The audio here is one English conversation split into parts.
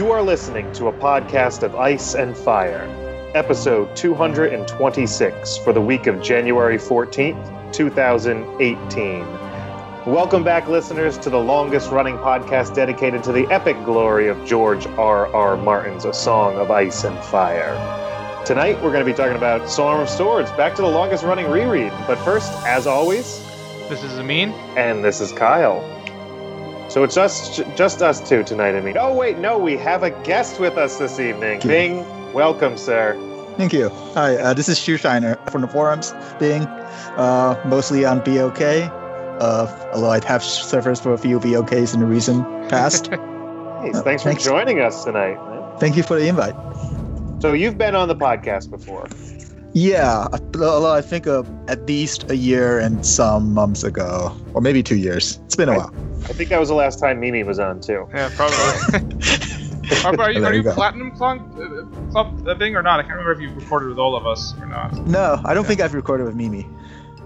You are listening to a podcast of Ice and Fire, episode 226 for the week of January 14th, 2018. Welcome back, listeners, to the longest running podcast dedicated to the epic glory of George R. R. Martin's A Song of Ice and Fire. Tonight, we're going to be talking about Song of Swords, back to the longest running reread. But first, as always, This is Amin. and this is Kyle. So it's just just us two tonight. I mean, oh wait, no, we have a guest with us this evening. Bing, welcome, sir. Thank you. Hi, uh, this is Shoeshiner from the forums, being uh, mostly on BOK, uh, although I have surfaced for a few BOKs in the recent past. Oh, thanks for thanks. joining us tonight. man. Thank you for the invite. So you've been on the podcast before. Yeah, although I think uh, at least a year and some months ago, or maybe two years. It's been a while. I think that was the last time Mimi was on too. Yeah, probably. are, are you, are you you platinum club, uh, club uh, Bing or not? I can't remember if you recorded with all of us or not. No, I don't think I've recorded with Mimi.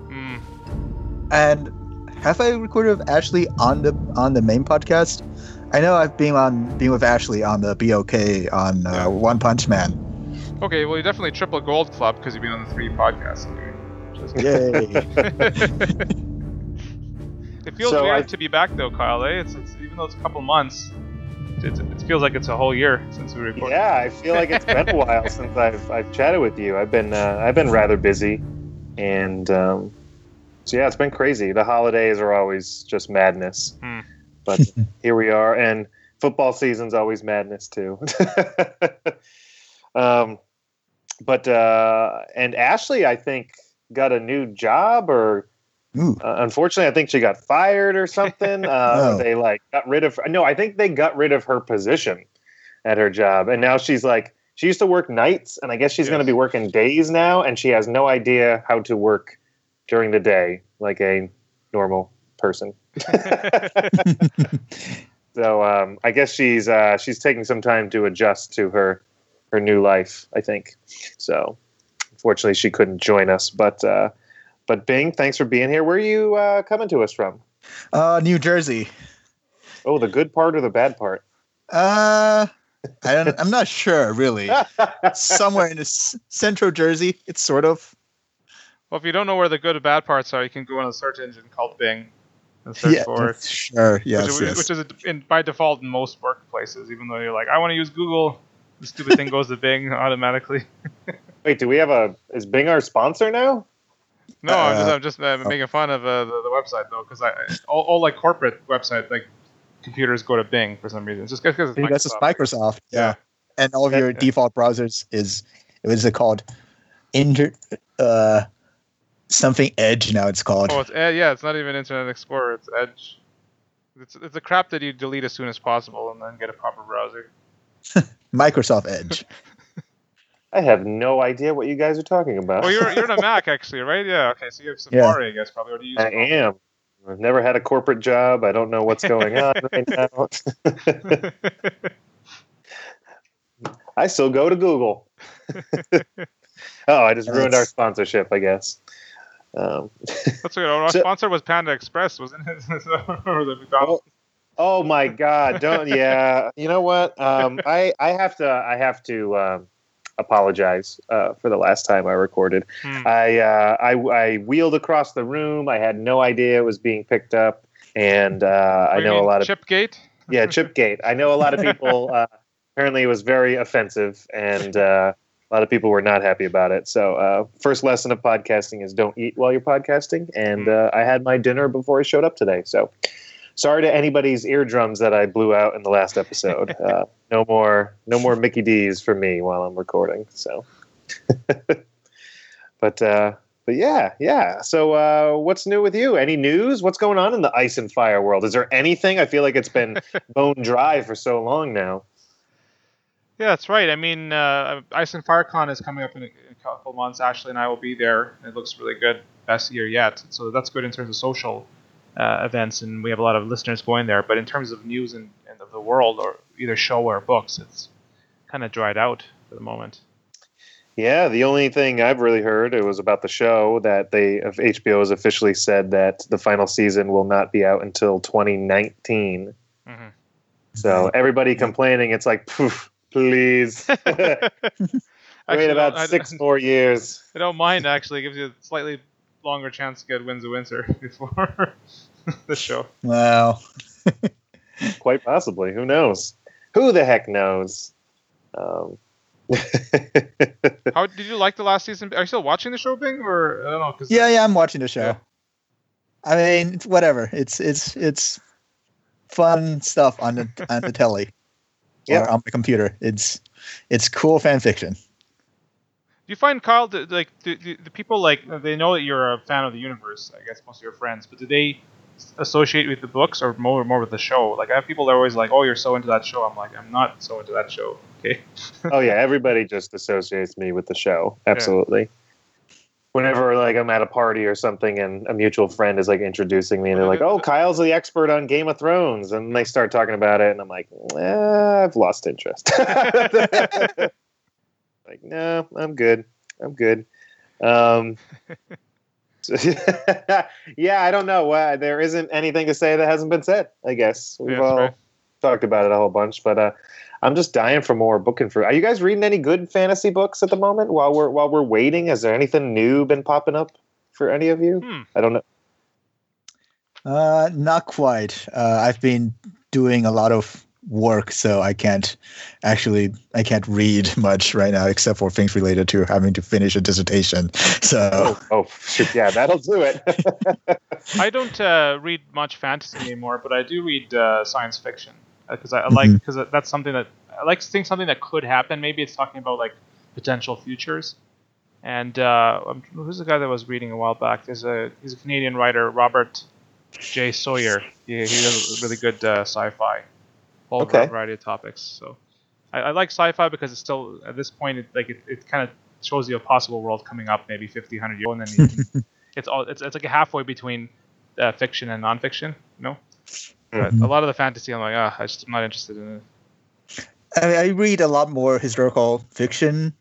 Mm. And have I recorded with Ashley on the on the main podcast? I know I've been on been with Ashley on the BOK on uh, Yeah. One Punch Man. Okay, well, you definitely triple gold club because you've been on the three podcasts. Just- Yay! it feels So weird I- to be back though, Kyle. Eh? It's, it's even though it's a couple months, it, it feels like it's a whole year since we recorded. Yeah, I feel like it's been a while since I've I've chatted with you. I've been uh, I've been rather busy, and um, so yeah, it's been crazy. The holidays are always just madness, Hmm. but here we are, and football season's always madness too. um, but uh, and Ashley, I think, got a new job, or Ooh. Uh, unfortunately, I think she got fired or something. Uh, No. They like got rid of. No, I think they got rid of her position at her job, and now she's like she used to work nights, and I guess she's going to be working days now, and she has no idea how to work during the day like a normal person. so um, I guess she's uh, she's taking some time to adjust to her her new life. I think so. Unfortunately, she couldn't join us, but uh, but Bing, thanks for being here. Where are you uh, coming to us from? Uh, New Jersey. Oh, the good part or the bad part? Uh, I don't. I'm not sure really. Somewhere in the s- central Jersey. It's sort of. Well, if you don't know where the good and bad parts are, you can go on the search engine called Bing and search yeah. for it. Sure. Yes. which, is- yes. which is in, by default in most workplaces. Even though you're like, I want to use Google, the stupid thing goes to Bing automatically. Wait, do we have a? Is Bing our sponsor now? No, I'm just, Uh, I'm just uh, making fun of uh, the, the website though, because I all, all like corporate website like computers go to Bing for some reason. It's just because it's I think that's just Microsoft. Yeah. Yeah. And all of your Yeah. default browsers is what is it called? Inter. Uh, something Edge now. It's called. Oh, it's Ed, yeah, it's not even Internet Explorer. It's Edge. It's it's a crap that you delete as soon as possible and then get a proper browser. Microsoft Edge. I have no idea what you guys are talking about. Well, you're you're in a Mac actually, right? Yeah. Okay, so you have Safari, I guess, probably. Or do you use I am. I've never had a corporate job. I don't know what's going on right now. I still go to Google. oh, I just ruined our sponsorship, I guess. Um, That's good. Our So- sponsor was Panda Express, wasn't it? or the McDonald's. oh my God! Don't. Yeah. You know what? Um, I I have to I have to um, apologize uh, for the last time I recorded. Hmm. I, uh, I I wheeled across the room. I had no idea it was being picked up, and uh, I know a lot of Chipgate. yeah, Chipgate. I know a lot of people. Uh, apparently, it was very offensive, and uh, a lot of people were not happy about it. So, uh, first lesson of podcasting is don't eat while you're podcasting. And uh, I had my dinner before I showed up today. So, sorry to anybody's eardrums that I blew out in the last episode. Uh, no more, no more Mickey D's for me while I'm recording. So, but. Uh, but yeah, yeah. So, uh, what's new with you? Any news? What's going on in the ice and fire world? Is there anything? I feel like it's been bone dry for so long now. Yeah, that's right. I mean, uh, Ice and FireCon is coming up in a, in a couple months. Ashley and I will be there. It looks really good. Best year yet. So that's good in terms of social uh, events, and we have a lot of listeners going there. But in terms of news and, and of the world, or either show or books, it's kind of dried out for the moment. Yeah, the only thing I've really heard it was about the show that they of HBO has officially said that the final season will not be out until 2019. hmm So everybody complaining, it's like, poof, please. Wait Actually, about six more years. I don't mind actually. It gives you slightly longer chance to get Winds of Winter before the show. Wow. Quite possibly. Who knows? Who the heck knows? Um, How did you like the last season? Are you still watching the show, Bing, or I don't know? Cause Yeah, yeah, I'm watching the show. Yeah. I mean, it's whatever. It's it's it's fun stuff on the on the telly Yeah. or on the computer. It's it's cool fan fiction. Do you find Kyle that, like the, the, the people like they know that you're a fan of the universe? I guess most of your friends, but do they associate with the books or more more with the show? Like I have people that are always like, "Oh, you're so into that show." I'm like, I'm not so into that show. Okay. oh yeah, everybody just associates me with the show. Absolutely. Whenever like I'm at a party or something and a mutual friend is like introducing me and they're like, "Oh, Kyle's the expert on Game of Thrones," and they start talking about it, and I'm like, eh, "I've lost interest." like, no, I'm good. I'm good. Um, so- yeah, I don't know. Uh, there isn't anything to say that hasn't been said. I guess we've Yeah, all right. talked about it a whole bunch, but uh, I'm just dying for more booking for. Are you guys reading any good fantasy books at the moment? While we're while we're waiting, has there anything new been popping up for any of you? Hmm. I don't know. Uh, not quite. Uh, I've been doing a lot of work, so I can't actually I can't read much right now, except for things related to having to finish a dissertation. So Oh, oh, shoot, yeah, that'll do it. I don't uh, read much fantasy anymore, but I do read uh, science fiction because I, I like because that's something that I like seeing something that could happen. Maybe it's talking about like potential futures. And uh, um, who's the guy that was reading a while back? There's a he's a Canadian writer, Robert J. Sawyer. He, he does really good uh, sci-fi, whole Okay. variety of topics. So I, I like sci-fi because it's still at this point it, like it, it kind of shows you a possible world coming up maybe 50 100 years and then you can, it's all it's, it's like a halfway between uh, fiction and nonfiction you know but Mhm. a lot of the fantasy i'm like ah i just i'm not interested in it I, mean, I read a lot more historical fiction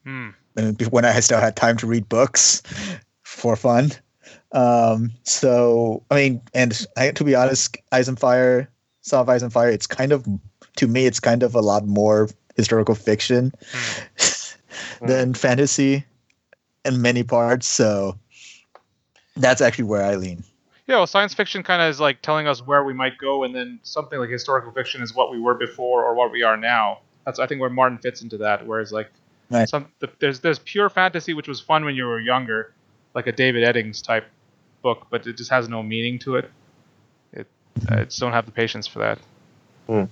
uh, when I still had time to read books for fun. Um, so I mean, and I, to be honest, Ice and Fire, Song of and Fire, it's kind of to me, it's kind of a lot more historical fiction hmm. Hmm. than fantasy in many parts. So that's actually where I lean. yeah well science fiction kind of is like telling us where we might go and then something like historical fiction is what we were before or what we are now that's i think where martin fits into that whereas like Right. some the, there's there's pure fantasy which was fun when you were younger like a david eddings type book but it just has no meaning to it it i just don't have the patience for that hmm.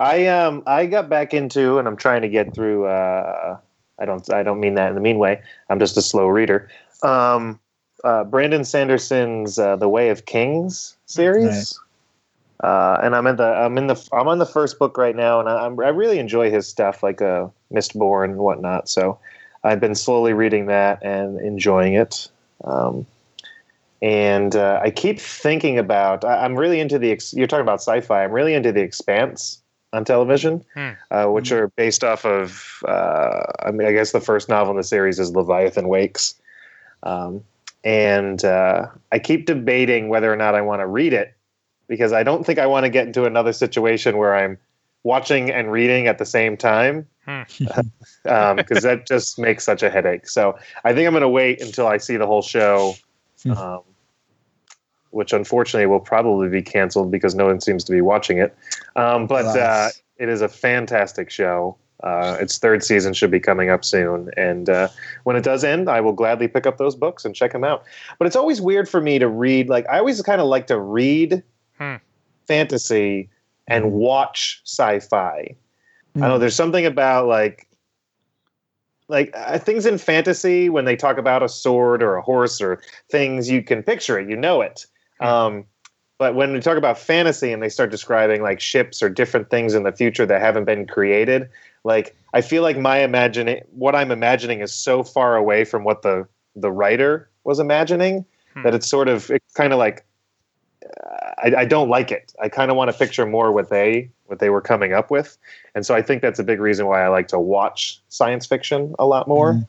I um I got back into and I'm trying to get through uh I don't I don't mean that in the mean way. I'm just a slow reader. Um uh Brandon Sanderson's uh, The Way of Kings series. Uh, and I'm in the I'm in the I'm on the first book right now, and I, I'm, I really enjoy his stuff, like uh, Mistborn and whatnot. So I've been slowly reading that and enjoying it. Um, and uh, I keep thinking about. I, I'm really into the. Ex- you're talking about sci-fi. I'm really into the Expanse on television, Hmm. uh, which are based off of. Uh, I mean, I guess the first novel in the series is Leviathan Wakes, um, and uh, I keep debating whether or not I want to read it because I don't think I want to get into another situation where I'm watching and reading at the same time because that just makes such a headache. So I think I'm going to wait until I see the whole show, um, which unfortunately will probably be canceled because no one seems to be watching it. Um, but uh, it is a fantastic show. Uh, its third season should be coming up soon, and uh, when it does end, I will gladly pick up those books and check them out. But it's always weird for me to read. Like I always kind of like to read Hmm. fantasy and watch sci-fi. I know Hmm. there's something about like like uh, things in fantasy when they talk about a sword or a horse or things you can picture it, you know it. Um, but when we talk about fantasy and they start describing like ships or different things in the future that haven't been created, like I feel like my imagining what I'm imagining is so far away from what the the writer was imagining Hmm. that it's sort of it's kind of like I, I don't like it. I kind of want to picture more what they what they were coming up with, and so I think that's a big reason why I like to watch science fiction a lot more. Mhm.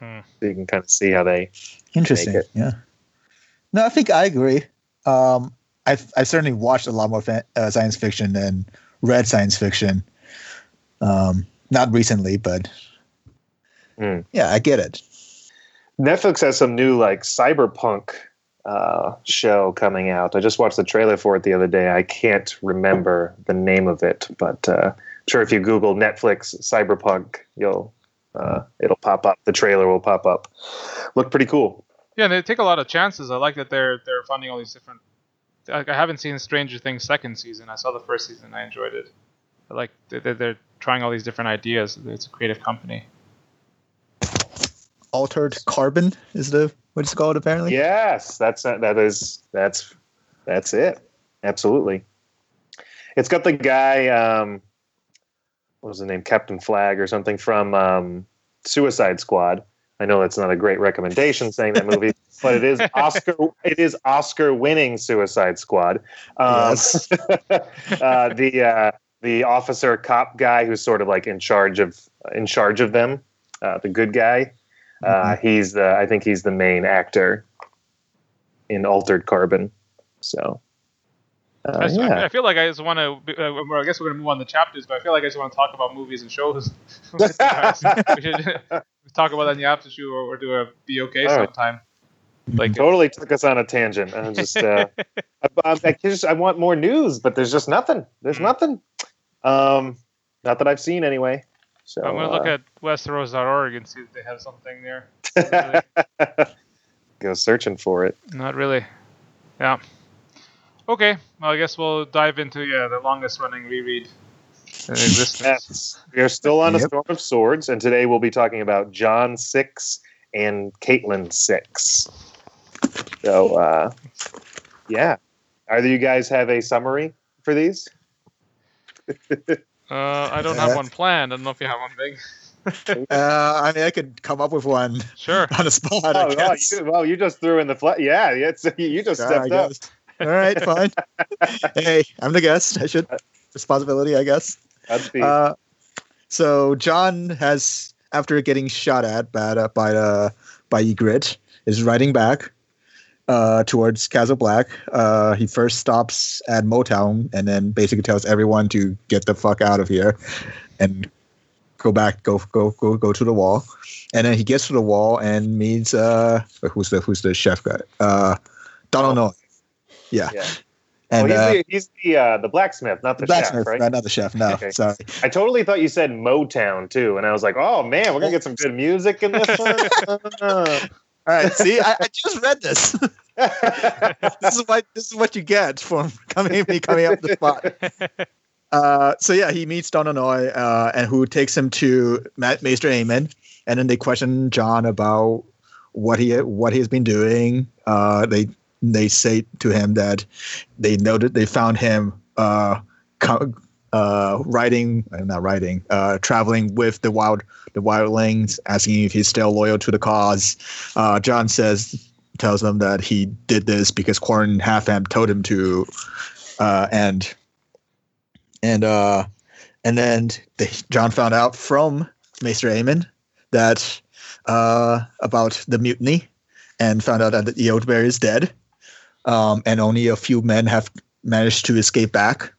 Hmm. So you can kind of see how they. Interesting. Make it. Yeah. No, I think I agree. Um, I've I've certainly watched a lot more fan, uh, science fiction than read science fiction. Um, not recently, but Mm. yeah, I get it. Netflix has some new like cyberpunk uh, show coming out. I just watched the trailer for it the other day. I can't remember the name of it, but uh, I'm sure if you Google Netflix cyberpunk, you'll uh, it'll pop up. The trailer will pop up. Look pretty cool. Yeah, they take a lot of chances. I like that they're they're funding all these different. Like I haven't seen Stranger Things second season. I saw the first season. I enjoyed it. I like they're, they're trying all these different ideas. It's a creative company. Altered Carbon is the what it's called apparently. Yes, that's that is that's that's it. Absolutely. It's got the guy. Um, what was the name? Captain Flag or something from um, Suicide Squad. I know that's not a great recommendation saying that movie, but it is Oscar. It is Oscar-winning Suicide Squad. Um, Yes. uh, the uh, the officer cop guy who's sort of like in charge of in charge of them, uh, the good guy. Uh, he's the I think he's the main actor in Altered Carbon. So uh, I, just- I- yeah, I feel like I just want to. Uh, I guess we're gonna move on to chapters, but I feel like I just want to talk about movies and shows. we should talk about that in the after show or, or do a BOK All right. sometime. Like totally took us on a tangent. I'm just uh, I, I, I just I want more news, but there's just nothing. There's Mm. nothing. Um, not that I've seen anyway. So I'm gonna look uh, at Westeros.org and see if they have something there. go searching for it. Not really. Yeah. Okay. Well, I guess we'll dive into yeah the longest running reread in existence. Yes, we are still on a Yep. storm of swords, and today we'll be talking about Jon six and Catelyn six. So, uh, yeah, either you guys have a summary for these? Uh, I don't have one planned. I don't know if you have one big. Uh, I mean, I could come up with one Sure. on the spot. Oh, I well, you, well, you just threw in the flat. Yeah, yeah, it's, you just Yeah, I stepped up. All right, fine. hey, I'm the guest. I should responsibility, I guess. Uh, so Jon has, after getting shot at by uh, by uh, by Ygritte, is riding back uh, towards Castle Black. Uh, he first stops at Motown and then basically tells everyone to get the fuck out of here and go back, go go go go to the wall. And then he gets to the wall and meets uh, who's the who's the chef guy? Uh, Donal Noye. Yeah. yeah. And well, uh, he's the, he's the, uh, the blackmith, not the blacksmith, chef, right? not, not the chef. No, Okay. sorry. I totally thought you said Motown too, and I was like, oh man, we're gonna get some good music in this one. All right. See, I, I just read this. this is what this is what you get from coming me coming up the spot. Uh, so yeah, he meets Donal Noye, uh, and who takes him to Ma- Maester Aemon, and then they question Jon about what he what he has been doing. Uh, they they say to him that they noted they found him uh, co- uh, riding, uh, not riding, uh, traveling with the wild the wildlings, asking if he's still loyal to the cause. Uh, Jon says tells them that he did this because Qhorin Halfhand told him to, uh, and and uh, and then they, Jon found out from Maester Aemon that uh, about the mutiny, and found out that the Old Bear is dead, um, and only a few men have managed to escape back.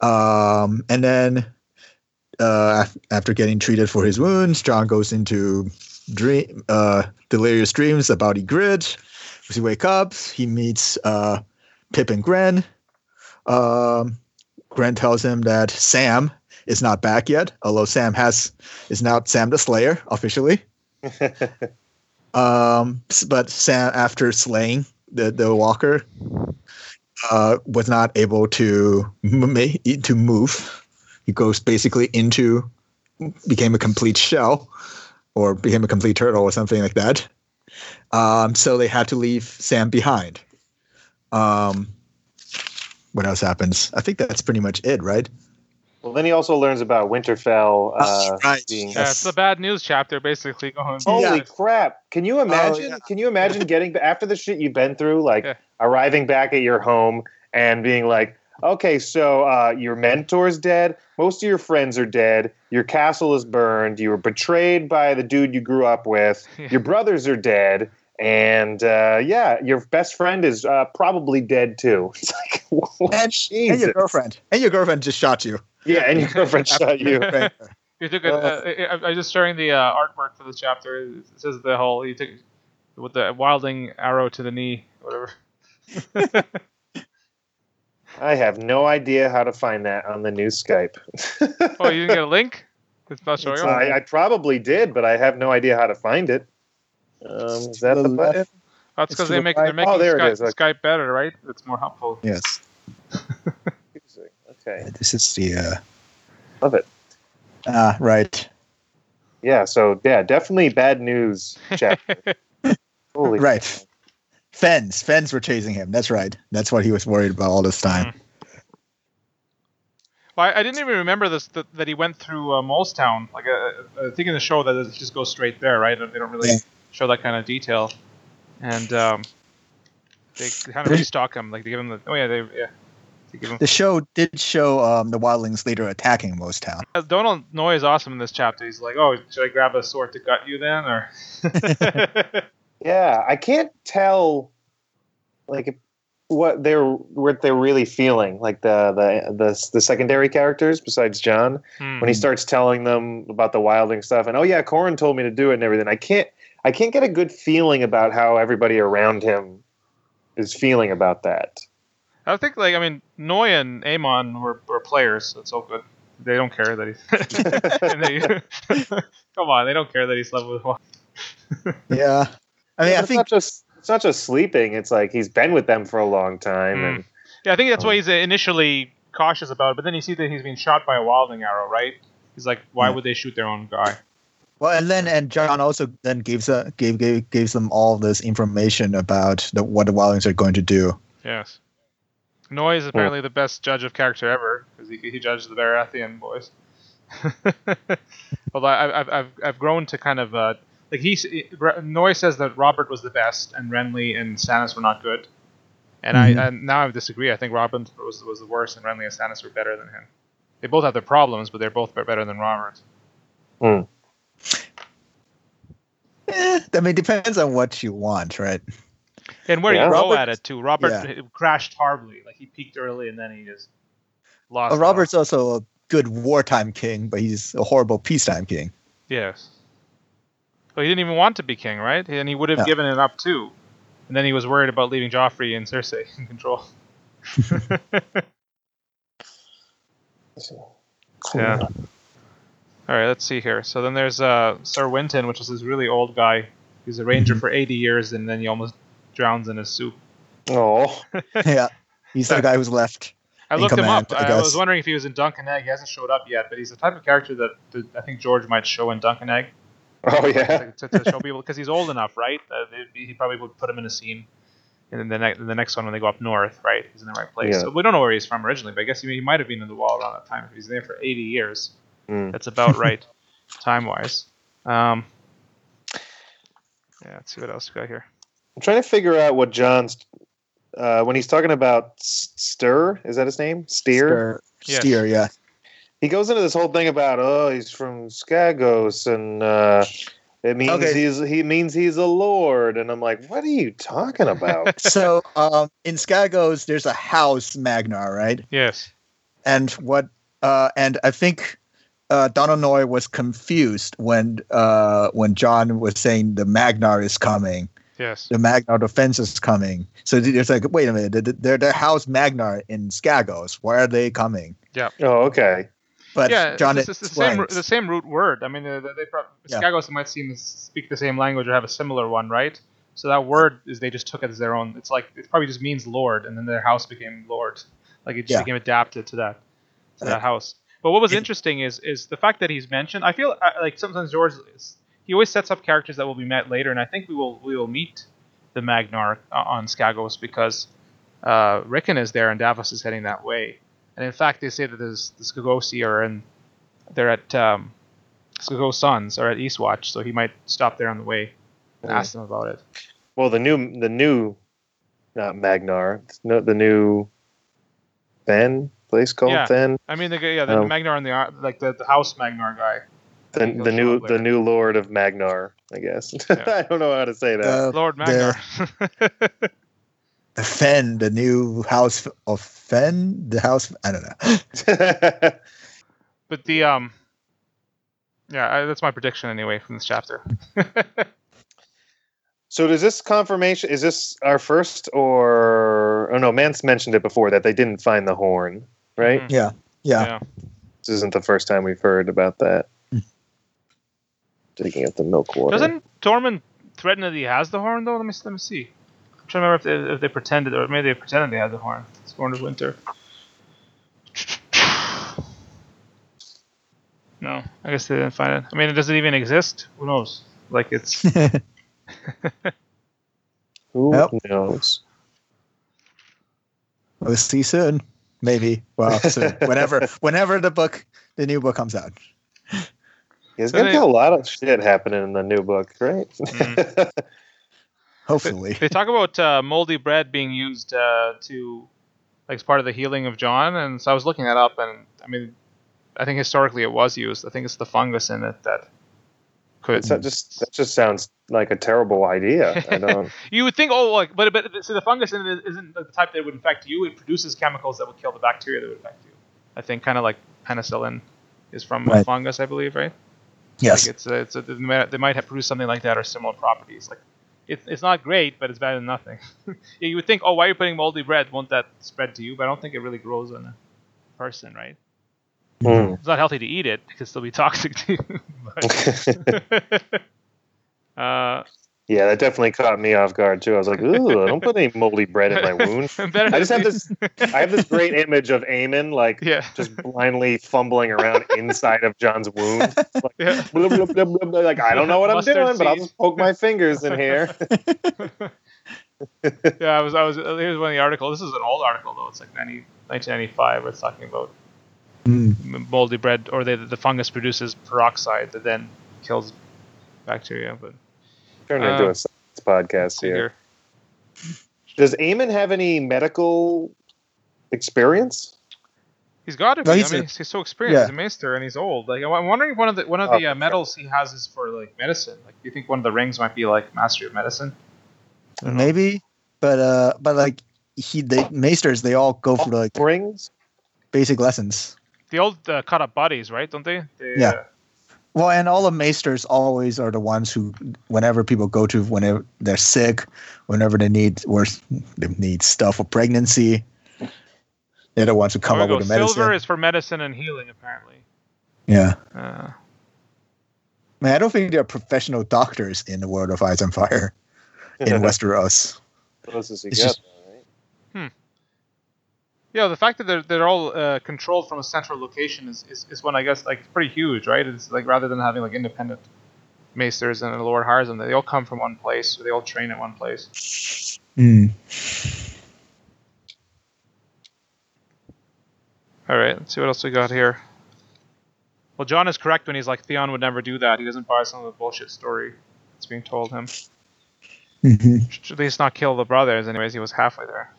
Um, and then uh, after getting treated for his wounds, Jon goes into dream, uh, delirious dreams about Ygritte. As he wakes up, he meets uh, Pyp and Grenn. Um, Grenn tells him that Sam is not back yet, although Sam has is now Sam the Slayer officially. Um, but Sam, after slaying the the Walker, uh, was not able to to move. He goes basically into became a complete shell, or became a complete turtle, or something like that. Um, so they had to leave Sam behind. Um, what else happens? I think that's pretty much it, right? Well, then he also learns about Winterfell. Uh, right. being- Yeah, it's the bad news chapter, basically going. Holy Yeah. crap! Can you imagine? yeah. Can you imagine getting after the shit you've been through, like Yeah. arriving back at your home and being like, "Okay, so uh, your mentor's dead. Most of your friends are dead. Your castle is burned. You were betrayed by the dude you grew up with. Yeah. Your brothers are dead, And uh, yeah, your best friend is uh, probably dead too. It's like, what? And, and your girlfriend. And your girlfriend just shot you. Yeah, and your girlfriend shot you. You took a, uh, I, I was just showing the uh, artwork for this chapter. It says the whole you took with the wilding arrow to the knee, whatever. I have no idea how to find that on the new Skype. oh, you didn't get a link? It's not showing up. I, I probably did, but I have no idea how to find it. Um, is that the button? That's because they the make right- they're making Oh, there Skype, is, okay. Skype better, right? It's more helpful. Yes. Okay, This is the uh love it. ah right. Yeah, so yeah, definitely bad news chapter. Holy Right. Thenns. Thenns were chasing him. That's right. That's what he was worried about all this time. Well, I, I didn't even remember this that, that he went through uh, Mole's Town. Like, uh, I think in the show that it just goes straight there, right? They don't really Yeah. show that kind of detail, and um, they kind of There's- restock him. Like they give him the oh yeah they yeah they give him. The show did show um, the wildlings leader attacking Mostown. Uh, Donal Noye is awesome in this chapter. He's like, oh, should I grab a sword to gut you then, or? Yeah, I can't tell like what they're what they're really feeling. Like the the the, the secondary characters besides Jon Hmm. when he starts telling them about the wilding stuff and oh yeah, Qhorin told me to do it and everything. I can't I can't get a good feeling about how everybody around him is feeling about that. I think like I mean Noye and Aemon were, were players, so it's all good. They don't care that he's. they, come on, they don't care that he slept with one. Yeah. I mean, But I it's think not just it's not just sleeping. It's like he's been with them for a long time, Mm. and Yeah, I think that's Oh. why he's uh, initially cautious about it, but then you see that he's being shot by a wilding arrow, right? He's like, why Yeah. would they shoot their own guy? well, and then and Jon also then gives a gave gave gives them all this information about the what the wildlings are going to do. Yes. Noye is apparently the best judge of character ever because he, he judged the Baratheon boys. Although I, I've, I've, I've grown to kind of uh, like he Noye says that Robert was the best and Renly and Stannis were not good, and Mhm. I and now I disagree. I think Robert was was the worst and Renly and Stannis were better than him. They both have their problems, but they're both better than Robert. Eh, I mean, it depends on what you want, right? And where Yeah. you go at it too. Robert Yeah. crashed horribly. Like he peaked early and then he just lost. Well. Robert's also a good wartime king, but he's a horrible peacetime king. Yes. But he didn't even want to be king, right? And he would have Yeah. given it up too. And then he was worried about leaving Joffrey and Cersei in control. Yeah. All right, let's see here. So then there's uh, Sir Wynton, which is this really old guy. He's a ranger Mhm. for 80 years, and then he almost drowns in his soup. oh, yeah, he's the guy who's left. I In looked him up. I I, was wondering if he was in Dunk and Egg. He hasn't showed up yet, but he's the type of character that, that I think George might show in Dunk and Egg. oh yeah. like, to, to show people because he's old enough, right? Uh, they- he probably would put him in a scene, and then the, ne- the next one when they go up north, right? He's in the right place. Yeah. So we don't know where he's from originally, but I guess he, he might have been in the wall around that time. If he's there for 80 years, Mm. that's about right, time wise. Um, yeah, let's see what else we got here. I'm trying to figure out what Jon's uh, when he's talking about Stir. Is that his name? Styr. Yes. Styr, yeah. He goes into this whole thing about oh he's from Skagos and uh, it means Okay. he's he means he's a lord and I'm like what are you talking about? so um, in Skagos, there's a house Magnar, right? Yes. And what? Uh, and I think uh, Donal Noye was confused when uh, when Jon was saying the Magnar is coming, Yes. the Magnar of Thenn is coming. So it's like, wait a minute, th- they're house Magnar in Skagos. Why are they coming? Yeah. Oh okay. But yeah, Jon it's, it's the same the same root word. I mean, they, they prob- Yeah. Skagos might seem speak the same language or have a similar one, right? So that word is they just took it as their own. It's like it probably just means lord, and then their house became lord. Like it just Yeah. became adapted to that to Yeah. that house. But what was It- interesting is is the fact that he's mentioned. I feel uh, like sometimes George is, he always sets up characters that will be met later, and I think we will we will meet the Magnar uh, on Skagos because uh, Rickon is there and Davos is heading that way. And in fact, they say that there's the Skagosi are in they're at um, Skagos Sons are at Eastwatch, so he might stop there on the way and Mm. ask them about it. Well the new the new not Magnar no the new Ben place called Yeah. Ben. I mean, the, yeah, the Oh. Magnar and the ar- like the, the House Magnar guy. The, the new up the new Lord of Magnar, I guess. Yeah. I don't know how to say that. Uh, Lord Magnar. the Thenn, the new house of Thenn, the house. I don't know. but the um, yeah, I, that's my prediction anyway from this chapter. so does this confirmation is this our first or oh no, Mance mentioned it before that they didn't find the horn, right? Mhm. Yeah, yeah. yeah. This isn't the first time we've heard about that. Digging up the milk water. Doesn't Tormund threaten that he has the horn though? Let me let me see. I'm trying to remember if they, if they pretended or maybe they pretended they had the horn. It's Horn of Winter. No, I guess they didn't find it. I mean, it does it even exist? Who knows? Like it's Who Yep. knows? we'll see soon. Maybe. Well, soon. whenever, whenever the book, the new book comes out. There's So gonna they- be a lot of shit happening in the new book, right? Mm. Hopefully. they talk about uh, moldy bread being used uh, to like as part of the healing of Jon, and so I was looking that up, and I mean, I think historically it was used. I think it's the fungus in it that could. It's not just that just sounds like a terrible idea. I don't. You would think, oh, like, but but so the fungus in it isn't the type that would infect you. It produces chemicals that would kill the bacteria that would infect you. I think kind of like penicillin is from a Right. fungus, I believe, right? Yes. Like it's a, it's a, they might they might have produced something like that or similar properties. Like it's it's not great, but it's better than nothing. yeah, you would think, oh, why are you putting moldy bread? Won't that spread to you? But I don't think it really grows on a person, right? Hmm. It's not healthy to eat it. Because it'll be toxic to you. but, uh, yeah, that definitely caught me off guard too. I was like, "Ooh, don't put any moldy bread in my wound." better I just have this. I have this great image of Aemon like Yeah. just blindly fumbling around inside of Jon's wound. Like, Yeah. blah, blah, blah, blah, blah. like I don't know what I'm Mustard doing, but I'll just poke my fingers in here. yeah, I was, I was. Here's one of the articles. This is an old article though. It's like 90, 1995. It's talking about Mm. moldy bread, or the the fungus produces peroxide that then kills bacteria. But Turned into Uh, a science podcast see here. Does Aemon have any medical experience? He's got to be. No, I he's mean, a- he's so experienced. yeah. He's a maester, and he's old. Like, I'm wondering if one of the one of Oh, the uh, medals he has is for like medicine. Like, do you think one of the rings might be like mastery of medicine? Maybe, but uh, but like he, the maesters, they all go for like Rings? basic lessons. The old uh, cut up bodies, right? Don't they? they Yeah. Well, and all the maesters always are the ones who, whenever people go to, whenever they're sick, whenever they need or they need stuff for pregnancy, they're the ones who come there up we with go. the medicine. Silver is for medicine and healing, apparently. yeah, Uh, man, I don't think there are professional doctors in the world of Ice and Fire in Westeros. Closest you It's get, just- right? Yeah, the fact that they're they're all uh, controlled from a central location is, is, is one I guess like pretty huge, right? It's like rather than having like independent maesters and a Lord hires them, they all come from one place, so they all train at one place. Mm. All right, let's see what else we got here. Well, Jon is correct when he's like Theon would never do that. He doesn't buy some of the bullshit story that's being told him. Mhm. Should at least not kill the brothers. Anyways, he was halfway there.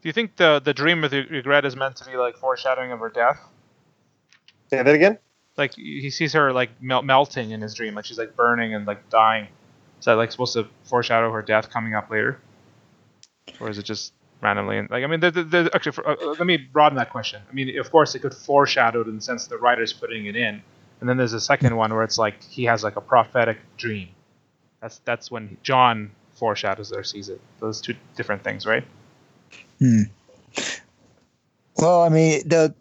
Do you think the the dream of the regret is meant to be like foreshadowing of her death? Say that again? Like he sees her like mel- melting in his dream, like she's like burning and like dying. Is that like supposed to foreshadow her death coming up later, or is it just randomly? Like I mean, the, the, the, actually, for, uh, uh, let me broaden that question. I mean, of course, it could foreshadow it in the sense the writer's putting it in, and then there's a second one where it's like he has like a prophetic dream. That's that's when Jon foreshadows or sees it. Those two different things, right? Hmm. Well, I mean, the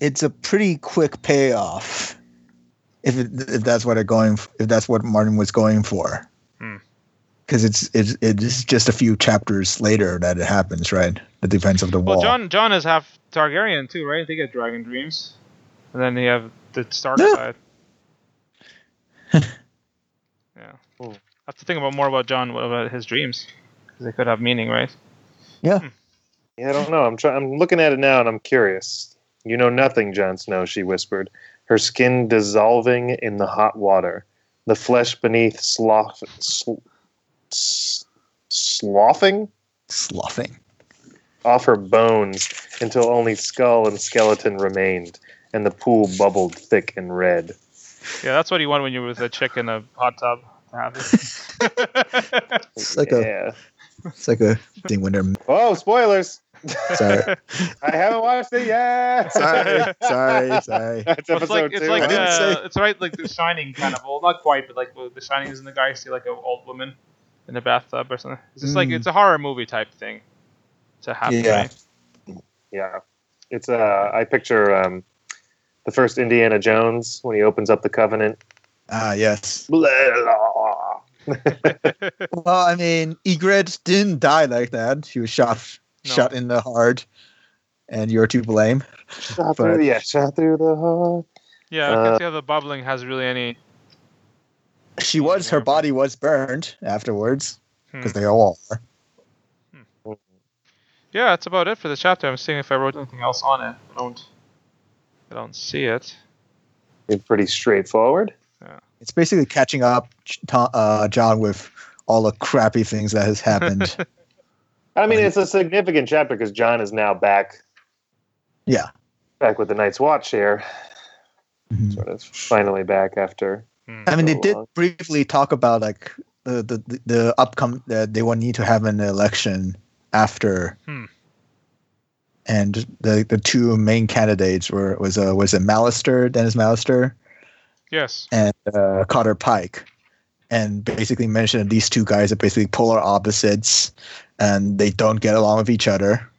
it's a pretty quick payoff if it, if that's what they're going f- if that's what Martin was going for. Hmm. Because it's it's it's just a few chapters later that it happens, right? The defense of the wall. Well, Jon Jon is half Targaryen too, right? They get dragon dreams, and then you have the Stark Yeah. side. yeah, Hmm. I have to think about more about Jon about his dreams because they could have meaning, right? Yeah, I don't know. I'm trying. I'm looking at it now, and I'm curious. You know nothing, Jon Snow. She whispered, her skin dissolving in the hot water, the flesh beneath slough, sl- s- sloughing sloughing. off her bones until only skull and skeleton remained, and the pool bubbled thick and red. Yeah, that's what you want when you're with a chick in a hot tub. to have it. It's like a yeah. it's like a thing when they're Oh, spoilers! Sorry, I haven't watched it yet. sorry, sorry, sorry. That's Well, it's episode like it's two. like I uh, say- it's right like The Shining kind of. Well, not quite, but like The Shining is in the guy see like an old woman in a bathtub or something. It's just like Mm. it's a horror movie type thing to happen. Yeah. Right? yeah, it's uh, I picture um, the first Indiana Jones when he opens up the Covenant. Ah, yes. Blah, blah. Well, I mean, Ygritte didn't die like that. He was shot No. shot in the heart, and you're to blame. Shot But- through, yeah, shot through the heart. Yeah, I Uh, can't see how the bubbling has really any. She was her body was burned afterwards Hmm. because they all are. Yeah, that's about it for the chapter. I'm seeing if I wrote anything else on it. I don't. I don't see it. It's pretty straightforward. Yeah. It's basically catching up, uh, John, with all the crappy things that has happened. I mean, it's a significant chapter because Jon is now back, yeah. back with the Night's Watch here. Mhm. Sort of finally back after. Hmm. I mean, they so did long. briefly talk about like the the the, the upcome. Uh, they will need to have an election after. Hmm. And the the two main candidates were was uh, was it Mallister, Denys Mallister, Yes. and uh, Cotter Pyke, and basically mentioned that these two guys are basically polar opposites, and they don't get along with each other,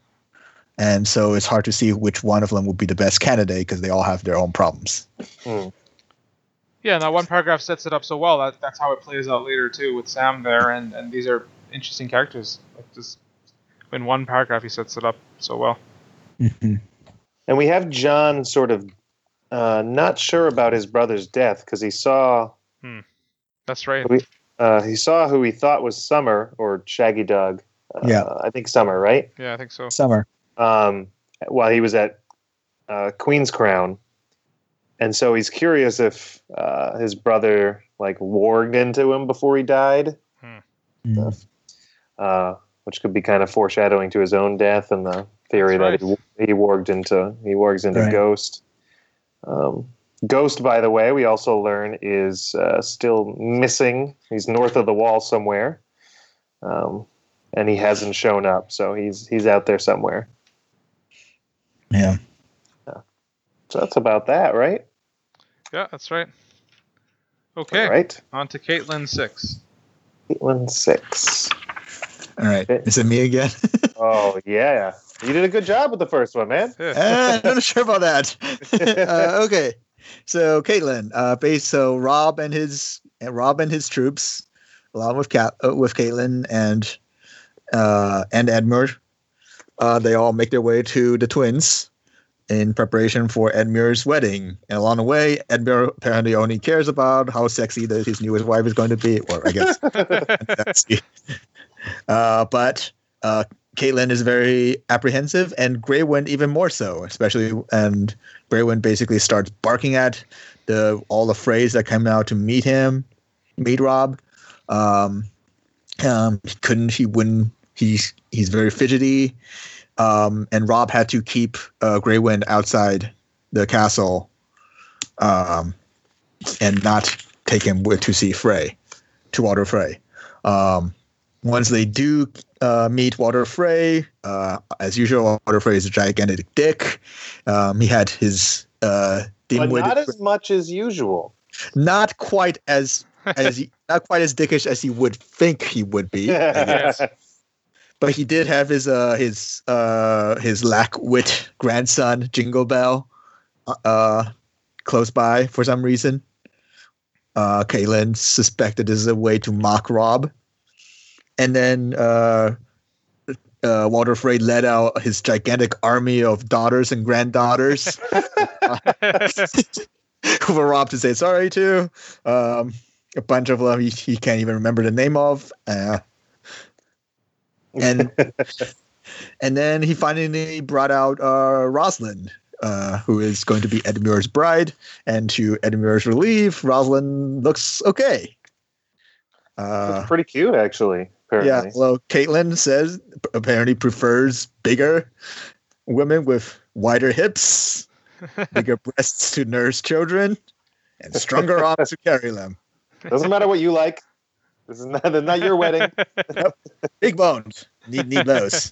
and so it's hard to see which one of them would be the best candidate because they all have their own problems. Hmm. Yeah, and that one paragraph sets it up so well. That that's how it plays out later too with Sam there, and and these are interesting characters. Like just in one paragraph, he sets it up so well. And we have Jon sort of uh, not sure about his brother's death because he saw That's right. We- uh, he saw who he thought was Summer or Shaggydog. Uh, Yeah. I think Summer, right? Yeah, I think so. Summer. Um, while he was at uh, Queenscrown, and so he's curious if uh, his brother like warged into him before he died, Mm. uh, which could be kind of foreshadowing to his own death and the theory That's that he, he warged into he wargs into Right. Ghost. Um, Ghost, by the way, we also learn is uh, still missing. He's north of the wall somewhere, um, and he hasn't shown up. So he's he's out there somewhere. Yeah. So that's about that, right? Yeah, that's right. Okay, All right. on to Catelyn six. Catelyn six. All right. Is it me again? Oh yeah, you did a good job with the first one, man. Uh, I'm not sure about that. uh, okay, so Catelyn, uh, base so Robb and his and Robb and his troops, along with Cat uh, with Catelyn and uh, and Edmure, uh, they all make their way to the twins in preparation for Edmure's wedding. And along the way, Edmure apparently only cares about how sexy the, his newest wife is going to be, or I guess that's uh, but uh, Catelyn is very apprehensive, and Grey Greywind even more so, especially. And Greywind basically starts barking at the all the Freys that came out to meet him, meet Robb. Um, um, he couldn't. He wouldn't. He's he's very fidgety. Um, and Robb had to keep uh, Greywind outside the castle, um, and not take him with to see Frey, to Walder Frey. Um, once they do uh, meet Walder Frey, uh, as usual, Walder Frey is a gigantic dick. Um, he had his uh, But not as much as usual. not quite as as he, not quite as dickish as he would think he would be. Yes. but he did have his uh his uh his lack wit grandson Jingle Bell uh, uh close by for some reason. Uh Catelyn suspected this is a way to mock Robb. And then uh uh, Walder Frey led out his gigantic army of daughters and granddaughters who were robbed to say sorry to. Um, a bunch of them he, he can't even remember the name of. Uh, and and then he finally brought out uh, Rosalind, uh, who is going to be Edmure's bride. And to Edmure's relief, Rosalind looks okay. Uh, It's pretty cute, actually. Apparently. yeah, well, Catelyn says apparently prefers bigger women with wider hips, bigger breasts to nurse children. and stronger arms to carry them. Doesn't matter what you like. This is not, not your wedding. Big bones need need those.